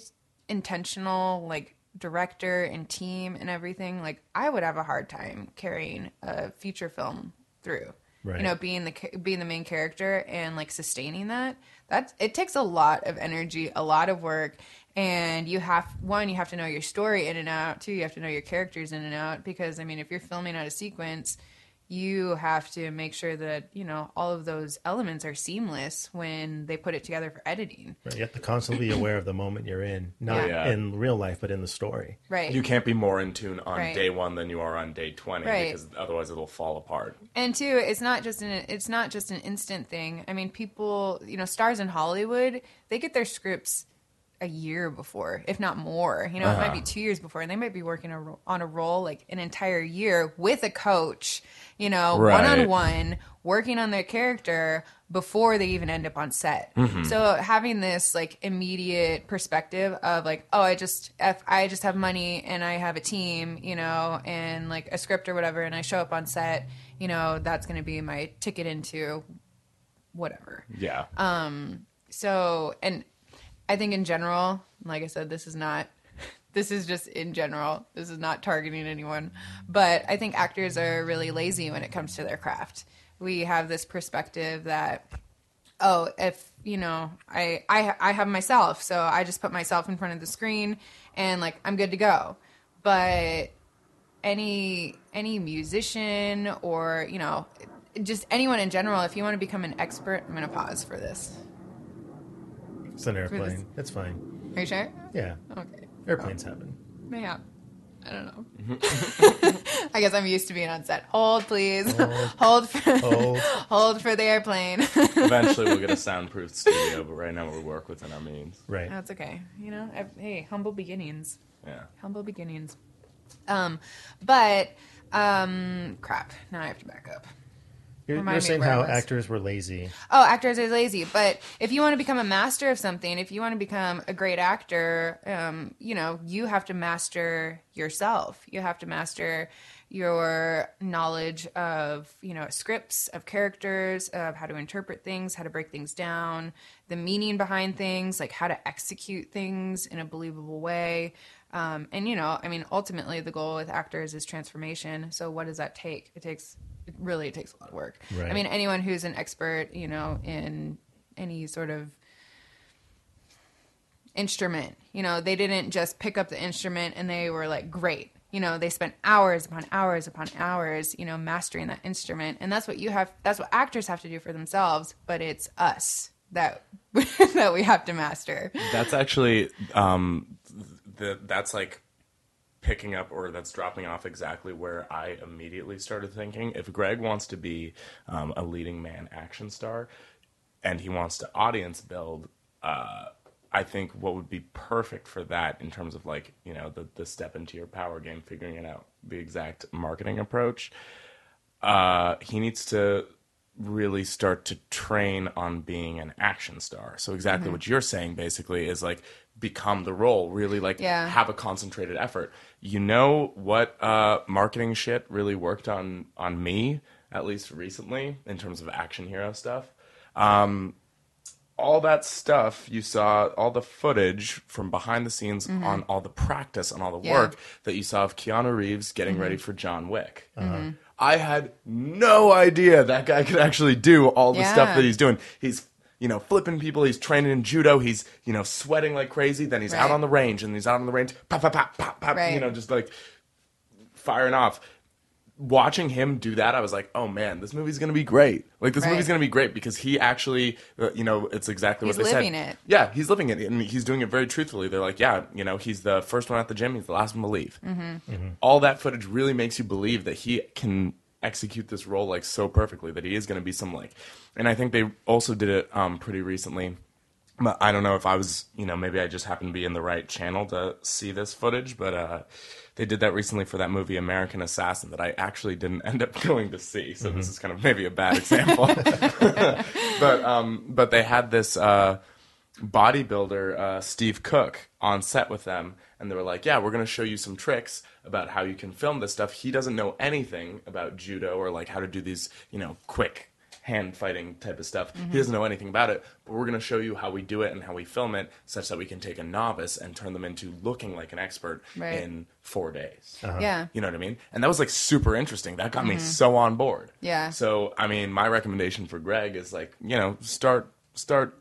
intentional like director and team and everything like I would have a hard time carrying a feature film through. Right. You know, being the being the main character and like sustaining that. That's it takes a lot of energy, a lot of work, and you have one you have to know your story in and out. Two, you have to know your characters in and out because I mean, if you're filming out a sequence, you have to make sure that you know all of those elements are seamless when they put it together for editing. Right? You have to constantly be <clears throat> aware of the moment you're in, not Yeah. in real life, but in the story. Right. You can't be more in tune on Right. day one than you are on day 20 Right. because otherwise it'll fall apart. and two it's not just an it's not just an instant thing i mean people you know stars in hollywood they get their scripts a year before, if not more. You know, it might Uh-huh. be two years before, and they might be working a, on a role like an entire year with a coach. You know, one on one, working on their character before they even end up on set. So having this like immediate perspective of like, oh, I just if I just have money and I have a team, you know, and like a script or whatever, and I show up on set, you know, that's going to be my ticket into whatever. Yeah. Um. So, and I think in general, like I said, this is not, this is just in general. This is not targeting anyone. But I think actors are really lazy when it comes to their craft. We have this perspective that, oh, if, you know, I, I, I have myself, so I just put myself in front of the screen and like I'm good to go. But any any musician or you know just anyone in general if you want to become an expert i'm going to pause for this It's an airplane. It's fine. are you sure Yeah, okay airplanes happen. yeah. I don't know. <laughs> I guess i'm used to being on set. Hold please. Hold, <laughs> for Hold. <laughs> hold for the airplane. Eventually, we'll get a soundproof studio, but right now we work within our means. Right. that's okay. You know I- hey humble beginnings. Yeah. humble beginnings. Um but um crap. Now i have to back up You're, you're saying how actors were lazy. oh, actors are lazy. But if you want to become a master of something, if you want to become a great actor, um, you know, you have to master yourself. You have to master your knowledge of, you know, scripts, of characters, of how to interpret things, how to break things down, the meaning behind things, like how to execute things in a believable way. Um, and you know, I mean, ultimately, the goal with actors is transformation. So, what does that take? It takes it really takes a lot of work. Right. I mean, anyone who's an expert, you know, in any sort of instrument, you know, they didn't just pick up the instrument and they were like great. You know, they spent hours upon hours upon hours, you know, mastering that instrument. And that's what you have that's what actors have to do for themselves, but it's us that <laughs> that we have to master. That's actually um, the that's like picking up or that's dropping off exactly where I immediately started thinking. If Greg wants to be um, a leading man action star and he wants to audience build, uh, I think what would be perfect for that in terms of like you know the the step into your power game, figuring it out, the exact marketing approach. Uh, he needs to really start to train on being an action star. So exactly what you're saying basically is like become the role, really like Yeah. have a concentrated effort. You know what uh, marketing shit really worked on on me at least recently in terms of action hero stuff. Um, all that stuff you saw, all the footage from behind the scenes on all the practice and all the Mm-hmm. Yeah. Mm-hmm. work that you saw of Keanu Reeves getting ready for John Wick. I had no idea that guy could actually do all the stuff that he's doing. He's you know flipping people. He's training in judo. He's you know sweating like crazy. Then he's out on the range and he's out on the range. Pop pop pop pop pop. Right. You know just like firing off. Watching him do that, I was like, "Oh man, this movie's gonna be great! Like this Right. movie's gonna be great because he actually, uh, you know, it's exactly He's what they living said. it. Yeah, he's living it, and he's doing it very truthfully. They're like, yeah, you know, he's the first one at the gym, he's the last one to leave. Mm-hmm. All that footage really makes you believe that he can execute this role like so perfectly that he is going to be some like. And I think they also did it um, pretty recently. But I don't know if I was, you know, maybe I just happened to be in the right channel to see this footage, but uh, they did that recently for that movie American Assassin that I actually didn't <laughs> end up going to see. So this is kind of maybe a bad example. <laughs> but um, but they had this uh, bodybuilder uh, Steve Cook on set with them, and they were like, "Yeah, we're going to show you some tricks about how you can film this stuff." He doesn't know anything about judo or like how to do these, you know, quick hand fighting type of stuff. He doesn't know anything about it, but we're going to show you how we do it and how we film it, such that we can take a novice and turn them into looking like an expert Right. in four days. Yeah. You know what I mean? And that was like super interesting. That got me so on board. Mm-hmm. Yeah. So I mean, my recommendation for Greg is like, you know, start start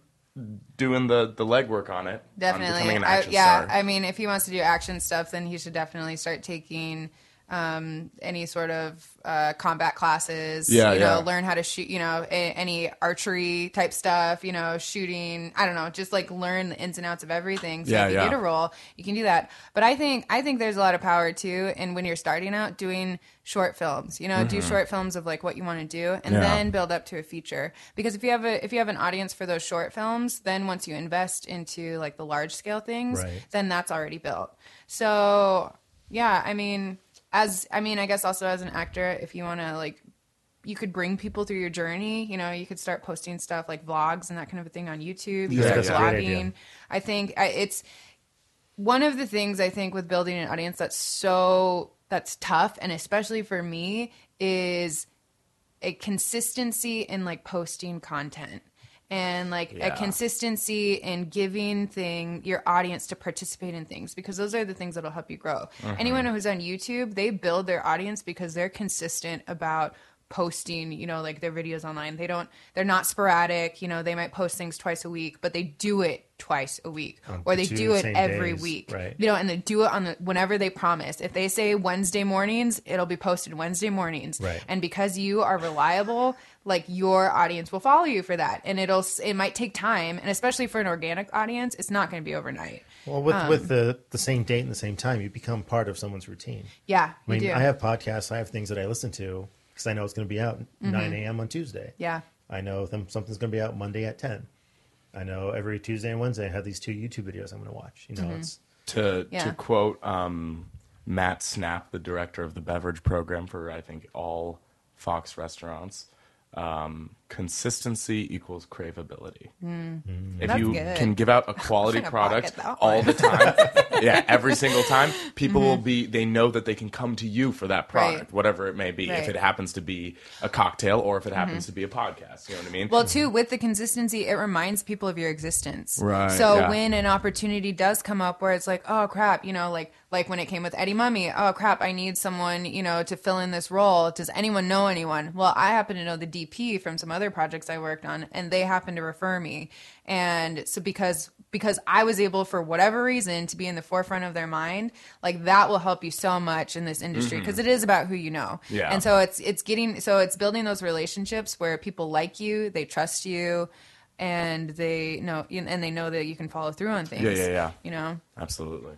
doing the the legwork on it. on Definitely. an I, yeah. star. I mean, if he wants to do action stuff, then he should definitely start taking um, any sort of uh, combat classes. Yeah, you know, yeah. learn how to shoot. You know, a, any archery type stuff. You know, shooting. I don't know, just like learn the ins and outs of everything. So Yeah, if you yeah. get a role, you can do that. But I think I think there's a lot of power too, and when you're starting out, doing short films. You know, do short films of like what you want to do, and Mm-hmm. Yeah. then build up to a feature. Because if you have a if you have an audience for those short films, then once you invest into like the large scale things, Right. then that's already built. So yeah, I mean, as I mean, I guess also as an actor, if you want to like. You could bring people through your journey. You know, you could start posting stuff like vlogs and that kind of a thing on YouTube. You Yeah, start that's a great idea. blogging. I think I, it's one of the things I think with building an audience that's so that's tough, and especially for me, is a consistency in like posting content and like Yeah. a consistency in giving thing your audience to participate in things because those are the things that'll help you grow. Mm-hmm. Anyone who's on YouTube, they build their audience because they're consistent about posting, you know, like their videos online. They don't they're not sporadic, you know, they might post things twice a week, but they do it twice a week or they two do it every days, week. right. You know, and they do it on the whenever they promise. If they say Wednesday mornings, it'll be posted Wednesday mornings. Right. And because you are reliable, like your audience will follow you for that. And it'll it might take time, and especially for an organic audience, it's not going to be overnight. Well, with Um, with the the same date and the same time, you become part of someone's routine. Yeah, I mean, you do. I have podcasts, I have things that I listen to because I know it's going to be out Mm-hmm. 9 a.m. on Tuesday. yeah. I know them, something's going to be out Monday at 10. I know every Tuesday and Wednesday I have these two YouTube videos I'm going to watch. You know, it's to Yeah. to quote um, Matt Snap, the director of the beverage program for I think all Fox restaurants. Um, consistency equals craveability. If Mm. That's you good. can give out a <laughs> quality product all the time, <laughs> yeah, every single time, people will be. They know that they can come to you for that product, Right. whatever it may be. If Right. Mm-hmm. it happens to be a cocktail or if it happens to be a podcast, you know what I mean? Well, too, with the consistency, it reminds people of your existence. Right, So yeah. when an opportunity does come up where it's like, oh crap, you know, like like when it came with Eddie Mummy, oh crap, I need someone, you know, to fill in this role. Does anyone know anyone? Well, I happen to know the DP from some other projects I worked on, and they happen to refer me. And so because because I was able for whatever reason to be in the forefront of their mind, like that will help you so much in this industry mm-hmm. because is about who you know. Yeah. And so it's it's getting so it's building those relationships where people like you, they trust you, and they know and they know that you can follow through on things. Yeah, yeah, yeah. You know, Absolutely.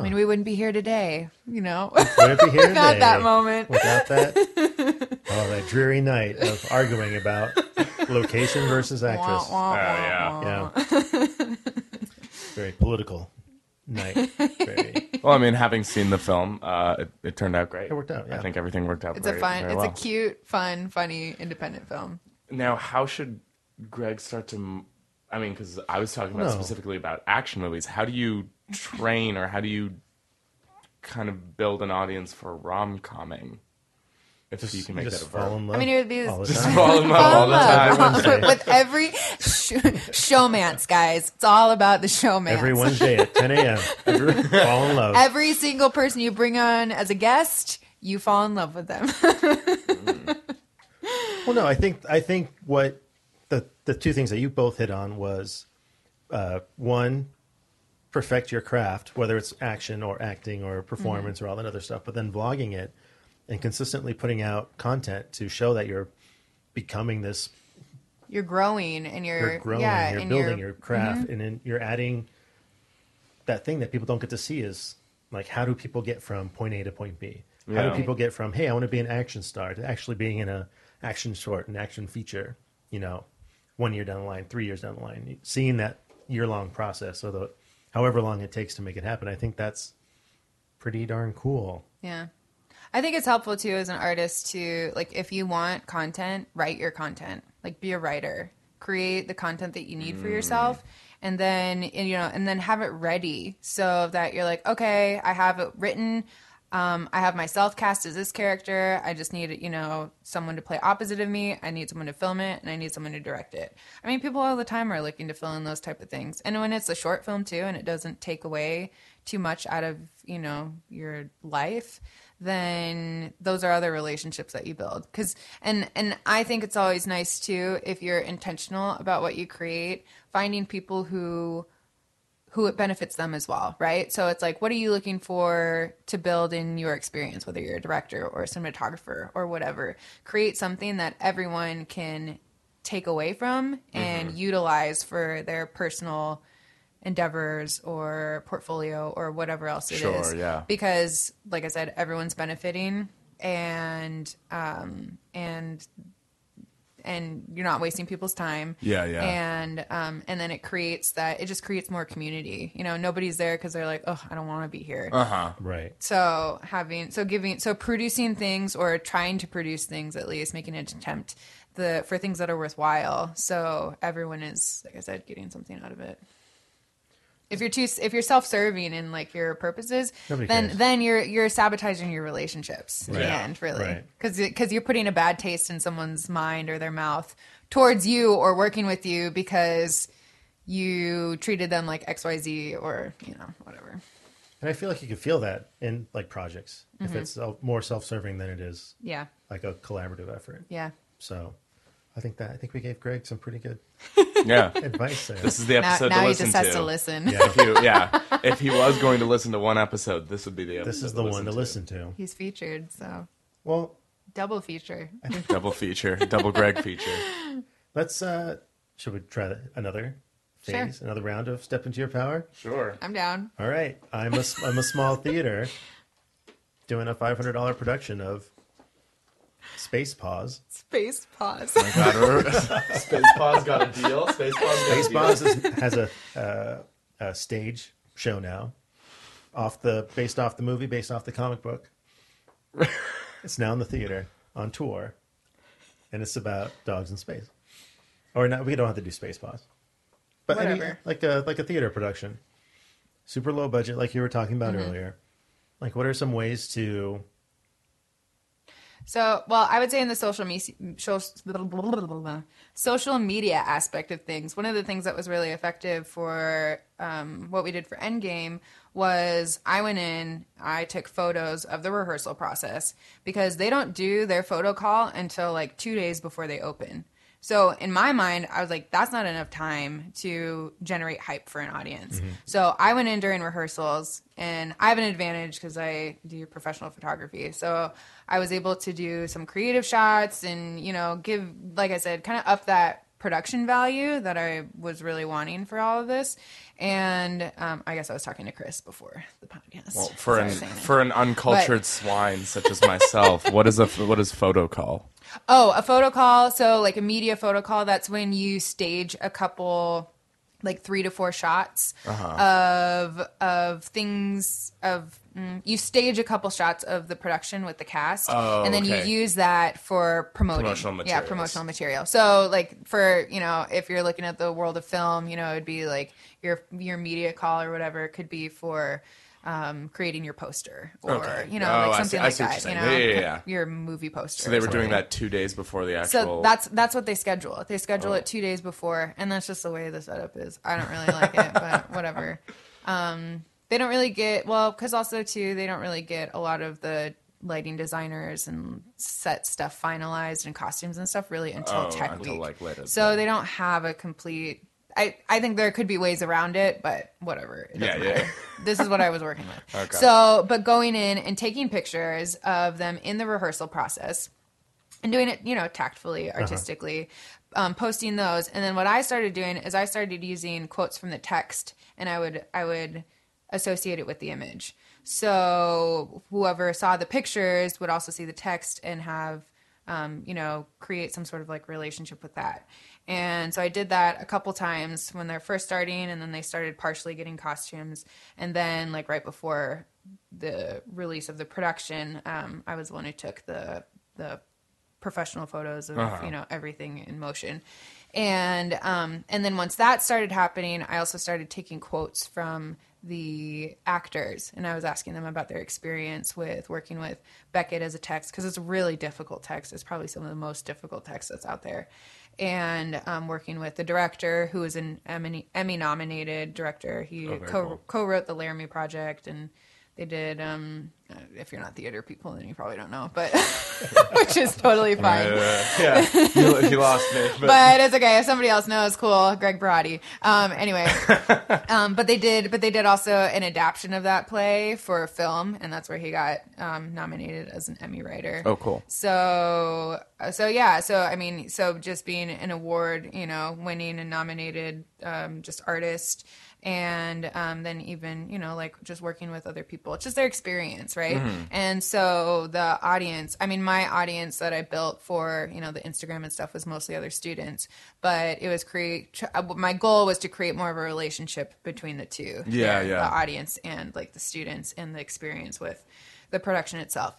I mean, we wouldn't be here today. You know, We Wouldn't be here <laughs> today without today that moment. Without that, <laughs> oh, that dreary night of arguing about location versus actress. Wah, wah, Oh, wah, yeah. Yeah. <laughs> Very political night. Very, Well, I mean, having seen the film, uh, it, it turned out great. It worked out, I think everything worked out. It's very, a fun, very it's well. a cute, fun, funny, independent film. Now, how should Greg start to? M- I mean, because I was talking about No. specifically about action movies. How do you train, or how do you kind of build an audience for rom comming? If you can make just that a fall verb. in love. I mean, it would be all Just fall in love all the time. <laughs> With every sh- showmance, guys. It's all about the showmance. Every Wednesday at 10 a.m. <laughs> fall in love. Every single person you bring on as a guest, you fall in love with them. <laughs> Well, no, I think I think what the the two things that you both hit on was uh, one, perfect your craft, whether it's action or acting or performance or all that other stuff, but then vlogging it and consistently putting out content to show that you're becoming this you're growing and you're, you're growing, yeah, you're and building you're, Mm-hmm. your craft, and then you're adding that thing that people don't get to see is like how do people get from point A to point B? How do people get from hey, I want to be an action star to actually being in a action short, an action feature? You know, one year down the line, three years down the line, seeing that year long process, or the however long it takes to make it happen. I think that's pretty darn cool. Yeah. I think it's helpful too as an artist to like if you want content, write your content. Like be a writer. Create the content that you need for yourself mm. and then and, you know and then have it ready so that you're like, okay, I have it written. Um, I have myself cast as this character. I just need, you know, someone to play opposite of me. I need someone to film it, and I need someone to direct it. I mean, people all the time are looking to fill in those type of things. And when it's a short film too, and it doesn't take away too much out of you know your life, then those are other relationships that you build. Because and and I think it's always nice too if you're intentional about what you create, finding people who who it benefits them as well, right? So it's like, what are you looking for to build in your experience, whether you're a director or a cinematographer or whatever? Create something that everyone can take away from and utilize for their personal endeavors or portfolio or whatever else it is. Sure, yeah. Because, like I said, everyone's benefiting, and um, and and you're not wasting people's time. Yeah, yeah. And um, and then it creates that it just creates more community. You know, nobody's there because they're like, oh, I don't want to be here. Uh huh. Right. So having so giving so producing things or trying to produce things at least making an attempt the for things that are worthwhile. So everyone is like I said getting something out of it. If you're too if you're self-serving in like your purposes, Nobody then cares. then you're you're sabotaging your relationships in the Right. end, really, Right. because because you're putting a bad taste in someone's mind or their mouth towards you or working with you because you treated them like X Y Z or you know whatever. And I feel like you can feel that in like projects Mm-hmm. if it's more self-serving than it is Yeah, like a collaborative effort. yeah. So, I think that I think we gave Greg some pretty good <laughs> Yeah. advice there. This is the Now, episode now to he listen just has to. to listen. Yeah. If you, yeah, if he was going to listen to one episode, this would be the episode. this is the one to listen to. He's featured, so Well, double feature. I think <laughs> Double feature, double Greg feature. let's uh should we try another Sure. another round of step into your power? Sure. I'm down. All right. I'm a I'm a small theater doing a $500 production of Space Paws. Space paws. Oh God, we're- <laughs> Space Paws got a deal. Space Paws got Space a deal. Pause is, has a, uh, a stage show now, off the based off the movie, based off the comic book. <laughs> it's now in the theater on tour, and it's about dogs in space. Or not, we don't have to do Space Paws, but any- Whatever. like a like a theater production, super low budget, like you were talking about Mm-hmm. earlier. Like, what are some ways to So, well, I would say in the social media social media aspect of things, one of the things that was really effective for um, what we did for Endgame was I went in, I took photos of the rehearsal process because they don't do their photo call until like two days before they open. So in my mind, I was like, that's not enough time to generate hype for an audience. So I went in during rehearsals, and I have an advantage because I do professional photography. So I was able to do some creative shots and you know give, like I said, kind of up that production value that I was really wanting for all of this. And um, I guess I was talking to Chris before the podcast. Well, for an was saying it. for an uncultured swine such as myself, what is a what is photo call? Oh, a photo call. So, like a media photo call, that's when you stage a couple, like three to four shots of of things of. Mm, you stage a couple shots of the production with the cast, Oh, and then okay. you use that for promoting. Promotional Yeah, promotional material. So, like for you know, if you're looking at the world of film, you know, it'd be like your your media call or whatever it could be for. Um, creating your poster, or Okay. you know, Oh, like something like that. You know, Yeah, yeah, yeah. your movie poster. So they were doing that two days before the actual. So that's that's what they schedule. They schedule Oh. it two days before, and that's just the way the setup is. I don't really like it, but <laughs> whatever. Um, they don't really get well because also too they don't really get a lot of the lighting designers and set stuff finalized and costumes and stuff really until Oh, tech until, week. like, later. So they don't have a complete. I, I think there could be ways around it, but whatever. It Yeah, yeah. This is what I was working with. <laughs> Okay. So, but going in and taking pictures of them in the rehearsal process and doing it, you know, tactfully, artistically, um, posting those. And then what I started doing is I started using quotes from the text, and I would I would associate it with the image. So whoever saw the pictures would also see the text and have, um, you know, create some sort of like relationship with that. And so I did that a couple times when they're first starting, and then they started partially getting costumes, and then like right before the release of the production, um, I was the one who took the the professional photos of Uh-huh. you know everything in motion. And um and then once that started happening i also started taking quotes from the actors. And i was asking them about their experience with working with beckett as a text because it's a really difficult text. It's probably some of the most difficult text that's out there and um, working with the director who is an emmy, emmy nominated director he Oh, co- cool. co-wrote the laramie project and they did. Um, if you're not theater people, then you probably don't know, but <laughs> <laughs> which is totally fine. Uh, yeah, he, he lost me. But, but it's okay if somebody else knows. Cool, Greg Pierotti. Um, anyway, <laughs> um, but they did, but they did also an adaptation of that play for a film, and that's where he got um, nominated as an Emmy writer. oh, cool. So, uh, so yeah, so I mean, so just being an award, you know, winning and nominated, um, just artist, and um, then even you know, like just working with other people, it's just their experience, right? And so the audience, I mean, my audience that I built for you know the Instagram and stuff was mostly other students, but it was create. uh, My goal was to create more of a relationship between the two, Yeah, the- yeah. the audience and like the students and the experience with the production itself.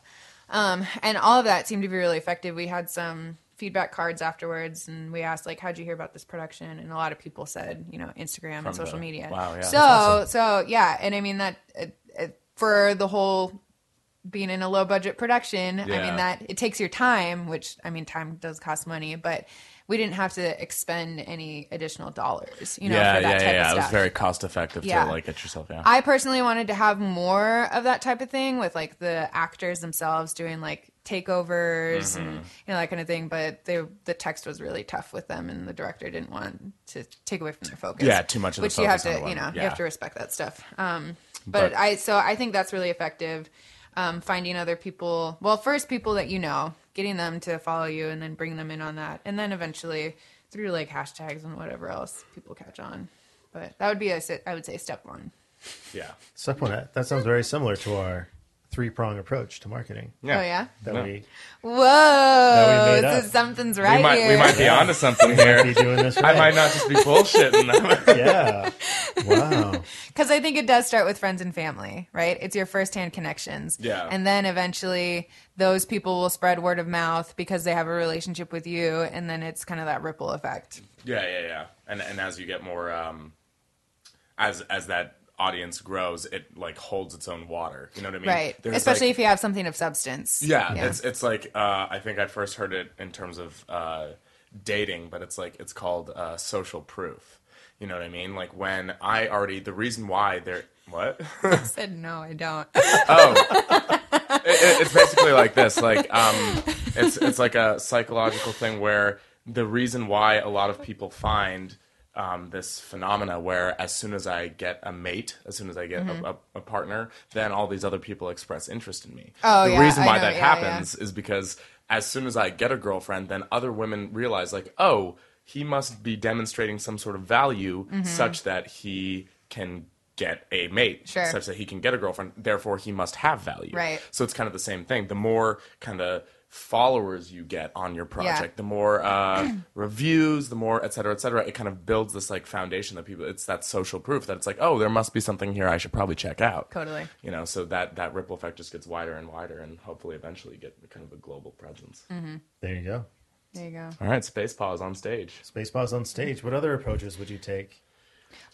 Um, and all of that seemed to be really effective. We had some feedback cards afterwards, and we asked like, "How'd you hear about this production?" And a lot of people said, you know, Instagram and social the- media. wow, yeah, So, awesome. so yeah, and I mean that uh, uh, for the whole being in a low budget production, I mean that it takes your time, which I mean time does cost money, but we didn't have to expend any additional dollars, you know, yeah, for that yeah, type yeah, of yeah. stuff. It was very cost effective Yeah. to like get yourself out. I personally wanted to have more of that type of thing with like the actors themselves doing like takeovers and Mm-hmm. you know that kind of thing. But they the text was really tough with them, and the director didn't want to take away from their focus. Yeah, too much of the which you have to you one. know you have to respect that stuff. Um, but, But- I so I think that's really effective. Um, finding other people, well, first people that you know, getting them to follow you, and then bring them in on that, and then eventually through like hashtags and whatever else people catch on. But that would be a, i would say step one. yeah. Step one, that that sounds very similar to our three prong approach to marketing yeah. Oh yeah. that Yeah. we Whoa! we made this up. something's right We might, here. we might be onto something <laughs> be here. doing this I might not just be bullshitting them. <laughs> yeah. Wow. <laughs> Because I think it does start with friends and family, right? It's your firsthand connections. Yeah. And then eventually those people will spread word of mouth because they have a relationship with you. And then it's kind of that ripple effect. Yeah, yeah, yeah. And and as you get more, um, as as that audience grows, it like holds its own water. You know what I mean? right. There's, Especially like- if you have something of substance. Yeah, it's it's like uh, I think I first heard it in terms of uh, dating, but it's like it's called uh, social proof. You know what I mean? Like when I already the reason why they're what I <laughs> said, no, I don't. oh it, it- it's basically like this like um it's it's like a psychological thing where the reason why a lot of people find um, this phenomena where as soon as I get a mate, as soon as I get a, a, a partner, then all these other people express interest in me. Oh, the yeah, reason why that yeah, happens is because as soon as I get a girlfriend, then other women realize like, oh, he must be demonstrating some sort of value Mm-hmm. such that he can get a mate, Sure. such that he can get a girlfriend. Therefore, he must have value. Right. So it's kind of the same thing. The more kind of followers you get on your project, Yeah. the more uh, <clears throat> reviews, the more et cetera, et cetera. It kind of builds this like foundation that people. It's that social proof that it's like, oh, there must be something here I should probably check out. Totally. You know, so that that ripple effect just gets wider and wider, and hopefully eventually get kind of a global presence. There you go. There you go. All right, Space Paws on stage. Space paws on stage. What other approaches would you take?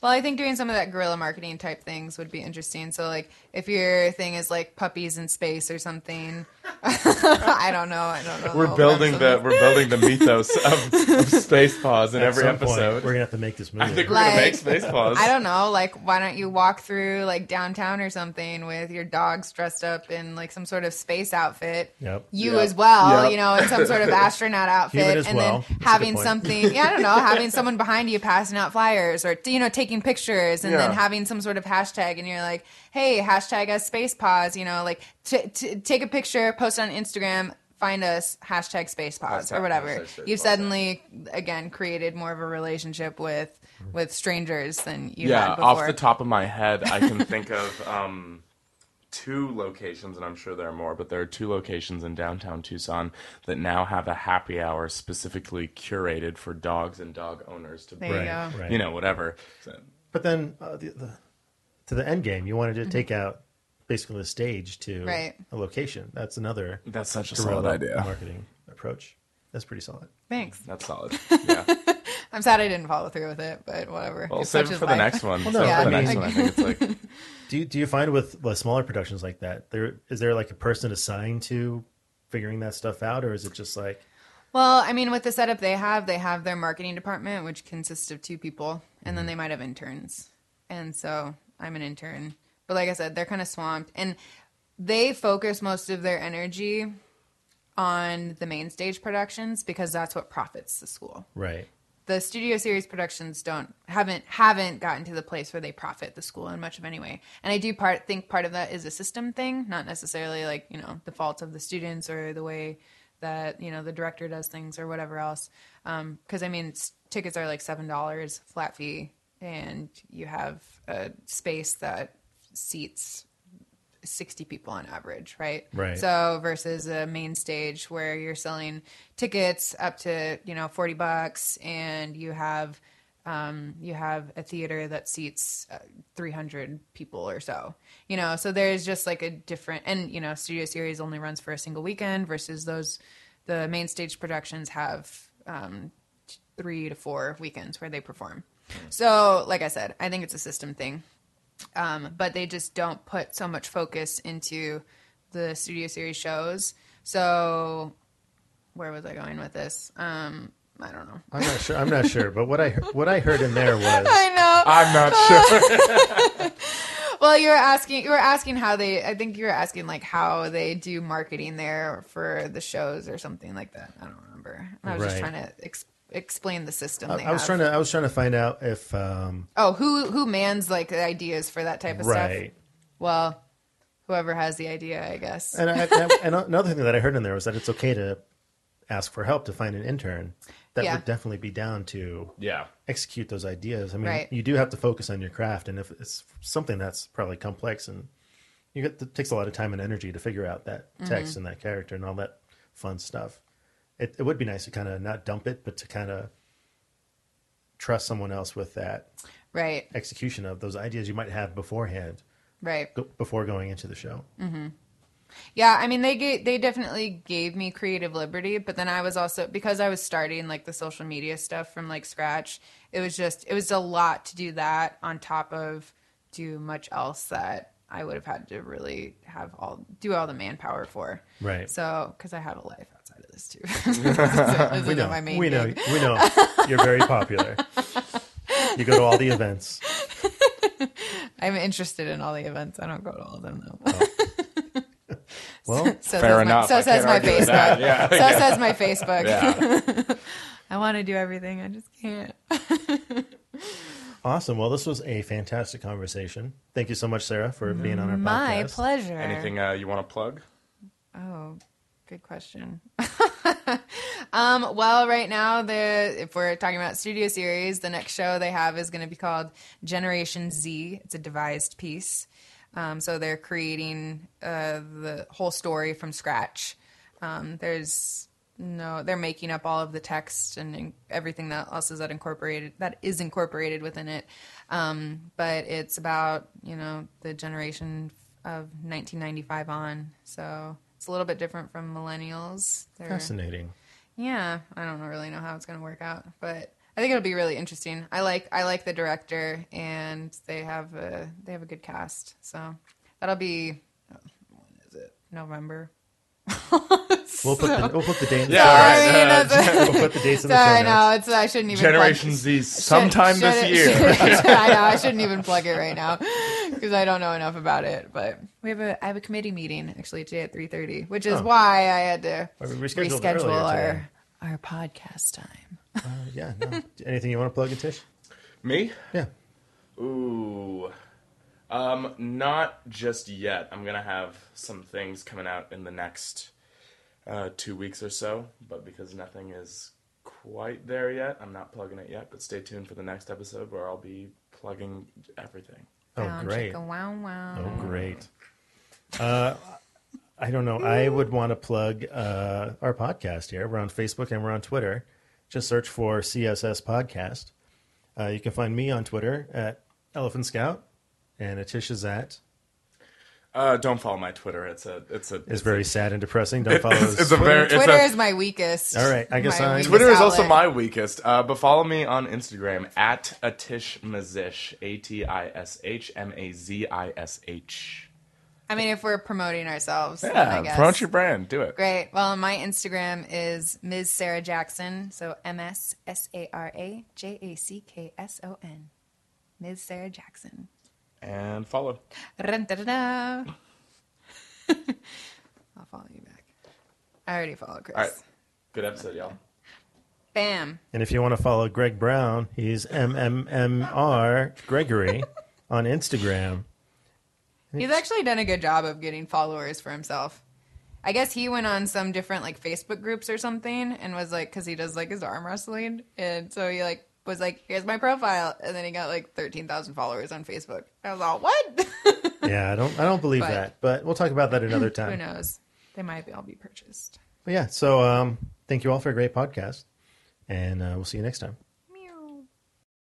Well, I think doing some of that guerrilla marketing type things would be interesting. So, like, if your thing is like puppies in space or something, I don't know. I don't know. We're building the we're building the mythos of, of Space Paws in At every some point, episode. we're gonna have to make this movie. I think we're gonna make Space Paws. I don't know. Like, why don't you walk through like downtown or something with your dogs dressed up in like some sort of space outfit? Yep. You Yep. as well, Yep. you know, in some sort of <laughs> astronaut outfit, as and well. then That's a good having point. something. Yeah, I don't know, <laughs> having someone behind you passing out flyers, or you know, taking pictures, and then having some sort of hashtag, and you're like, hey, hashtag us space paws. You know, like t- t- take a picture, post it on Instagram. Find us hashtag space paws or whatever. You've suddenly again created more of a relationship with with strangers than you yeah, had before. off the top of my head, I can think of <laughs> um, two locations, and I'm sure there are more, but there are two locations in downtown Tucson that now have a happy hour specifically curated for dogs and dog owners to There you bring. Right. you know, whatever. So- But then uh, the, the, to the Endgame, you wanted to take out basically the stage to Mm-hmm. Right. a location. That's another that's such a guerrilla solid idea. marketing approach. That's pretty solid. Thanks. That's solid. <laughs> Yeah. I'm sad I didn't follow through with it, but whatever. Well, It's save such it is for the life. next one. Well, Save no, it for the I next mean- one. I think it's like <laughs> <laughs> Do you, do you find with uh, smaller productions like that, there is there like a person assigned to figuring that stuff out, or is it just like Well, I mean, with the setup they have, they have their marketing department, which consists of two people, and then they might have interns. And so I'm an intern, but like I said, they're kind of swamped, and they focus most of their energy on the main stage productions because that's what profits the school. Right. The studio series productions don't haven't haven't gotten to the place where they profit the school in much of any way. And I do part think part of that is a system thing, not necessarily like you know the fault of the students or the way that you know the director does things or whatever else. Um, because I mean, s- tickets are like seven dollars flat fee, and you have a space that seats 60 people on average, right? Right. So versus a main stage where you're selling tickets up to, you know, 40 bucks and you have um, you have a theater that seats uh, 300 people or so. You know, so there's just like a different and you know, studio series only runs for a single weekend versus those the main stage productions have um, 3 to 4 weekends where they perform. So, like I said, I think it's a system thing um, but they just don't put so much focus into the studio series shows. So, where was I going with this? Um, I don't know. I'm not sure. I'm not sure. But what I what I heard in there <laughs> was I know. I'm not <laughs> sure. <laughs> Well, you were asking. You were asking how they. I think you were asking like how they do marketing there for the shows or something like that. I don't remember. I was just trying to ex- explain the system. I, they I was have. trying to I was trying to find out if um, Oh, who who mans like the ideas for that type of stuff? right. Well, whoever has the idea, I guess. And, I, I- and <laughs> another thing that I heard in there was that it's okay to ask for help to find an intern that Yeah. would definitely be down to yeah. execute those ideas. I mean, Right. you do have to focus on your craft, and if it's something that's probably complex and you get it takes a lot of time and energy to figure out that text Mm-hmm. and that character and all that fun stuff. It, it would be nice to kind of not dump it, but to kind of trust someone else with that right. execution of those ideas you might have beforehand, Right. go, before going into the show. Mm-hmm. Yeah, I mean they gave, they definitely gave me creative liberty, but then I was also because I was starting like the social media stuff from like scratch. It was just it was a lot to do that on top of do much else that I would have had to really have all do all the manpower for. Right. So because I have a life this too. <laughs> this <laughs> we know, my main we know, gig. we know. You're very popular. You go to all the events. <laughs> I'm interested in all the events. I don't go to all of them though. Well, so Fair enough. My, so I says can't my argue with Facebook. Yeah. So yeah. says my Facebook. Yeah. I want to do everything. I just can't. awesome. Well, this was a fantastic conversation. Thank you so much, Sarah, for being on our My podcast. My pleasure. Anything uh, you want to plug? Oh, good question. <laughs> um, well, right now, the if we're talking about studio series, the next show they have is going to be called Generation Z. It's a devised piece. Um, so they're creating uh, the whole story from scratch. Um, there's no, they're making up all of the text and everything that else is that incorporated that is incorporated within it. Um, but it's about you know the generation of 1995 on, so it's a little bit different from millennials. They're, Fascinating. yeah, I don't really know how it's going to work out, but I think it'll be really interesting. I like I like the director, and they have a they have a good cast, so that'll be when is it November? <laughs> We'll put the, we'll put the date. Yeah, Sorry, right, uh, We'll put the dates in <laughs> the Sorry, show no, notes. it's I shouldn't even Generation plug- Z sometime should- this should- year. should- <laughs> I know I shouldn't even plug it right now <laughs> because I don't know enough about it. But we have a I have a committee meeting actually today at three thirty, which is Oh. why I had to Well, we reschedule earlier today. our our podcast time. Uh, yeah. No. <laughs> Anything you want to plug in, Tish? Me? Yeah. Ooh. Um, not just yet. I'm gonna have some things coming out in the next uh, two weeks or so, but because nothing is quite there yet, I'm not plugging it yet. But stay tuned for the next episode where I'll be plugging everything. Oh, great. wow, wow. Oh, great. Uh, I don't know. I would want to plug uh, our podcast here. We're on Facebook and we're on Twitter. Just search for CSS Podcast. Uh, you can find me on Twitter at Elephant Scout, and Atish is at. Uh, don't follow my Twitter. It's a it's a It's very sad and depressing. Don't follow it's, it's a very it's Twitter a, is my weakest. All right, I guess I- weakest Twitter is also my weakest, uh, but follow me on Instagram at Atish Mazish, A T I S H M A Z I S H. I mean, if we're promoting ourselves, then I Yeah, guess. promote your brand. Do it. Great. Well, my Instagram is Ms. Sarah Jackson. So M S S A R A J A C K S O N. Ms. Sarah Jackson. And follow. <laughs> I'll follow you back. I already followed Chris. All right. Good episode, y'all. Bam. And if you want to follow Greg Brown, he's MMMR Gregory <laughs> on Instagram. He's actually done a good job of getting followers for himself. I guess he went on some different like Facebook groups or something and was like, because he does like his arm wrestling, and so he like was like, "Here's my profile," and then he got like thirteen thousand followers on Facebook. I was all, "What?" <laughs> Yeah, I don't I don't believe But- that, but we'll talk about that another <clears throat> time. Who knows? They might be all be purchased. But yeah, so um, thank you all for a great podcast, and uh, we'll see you next time.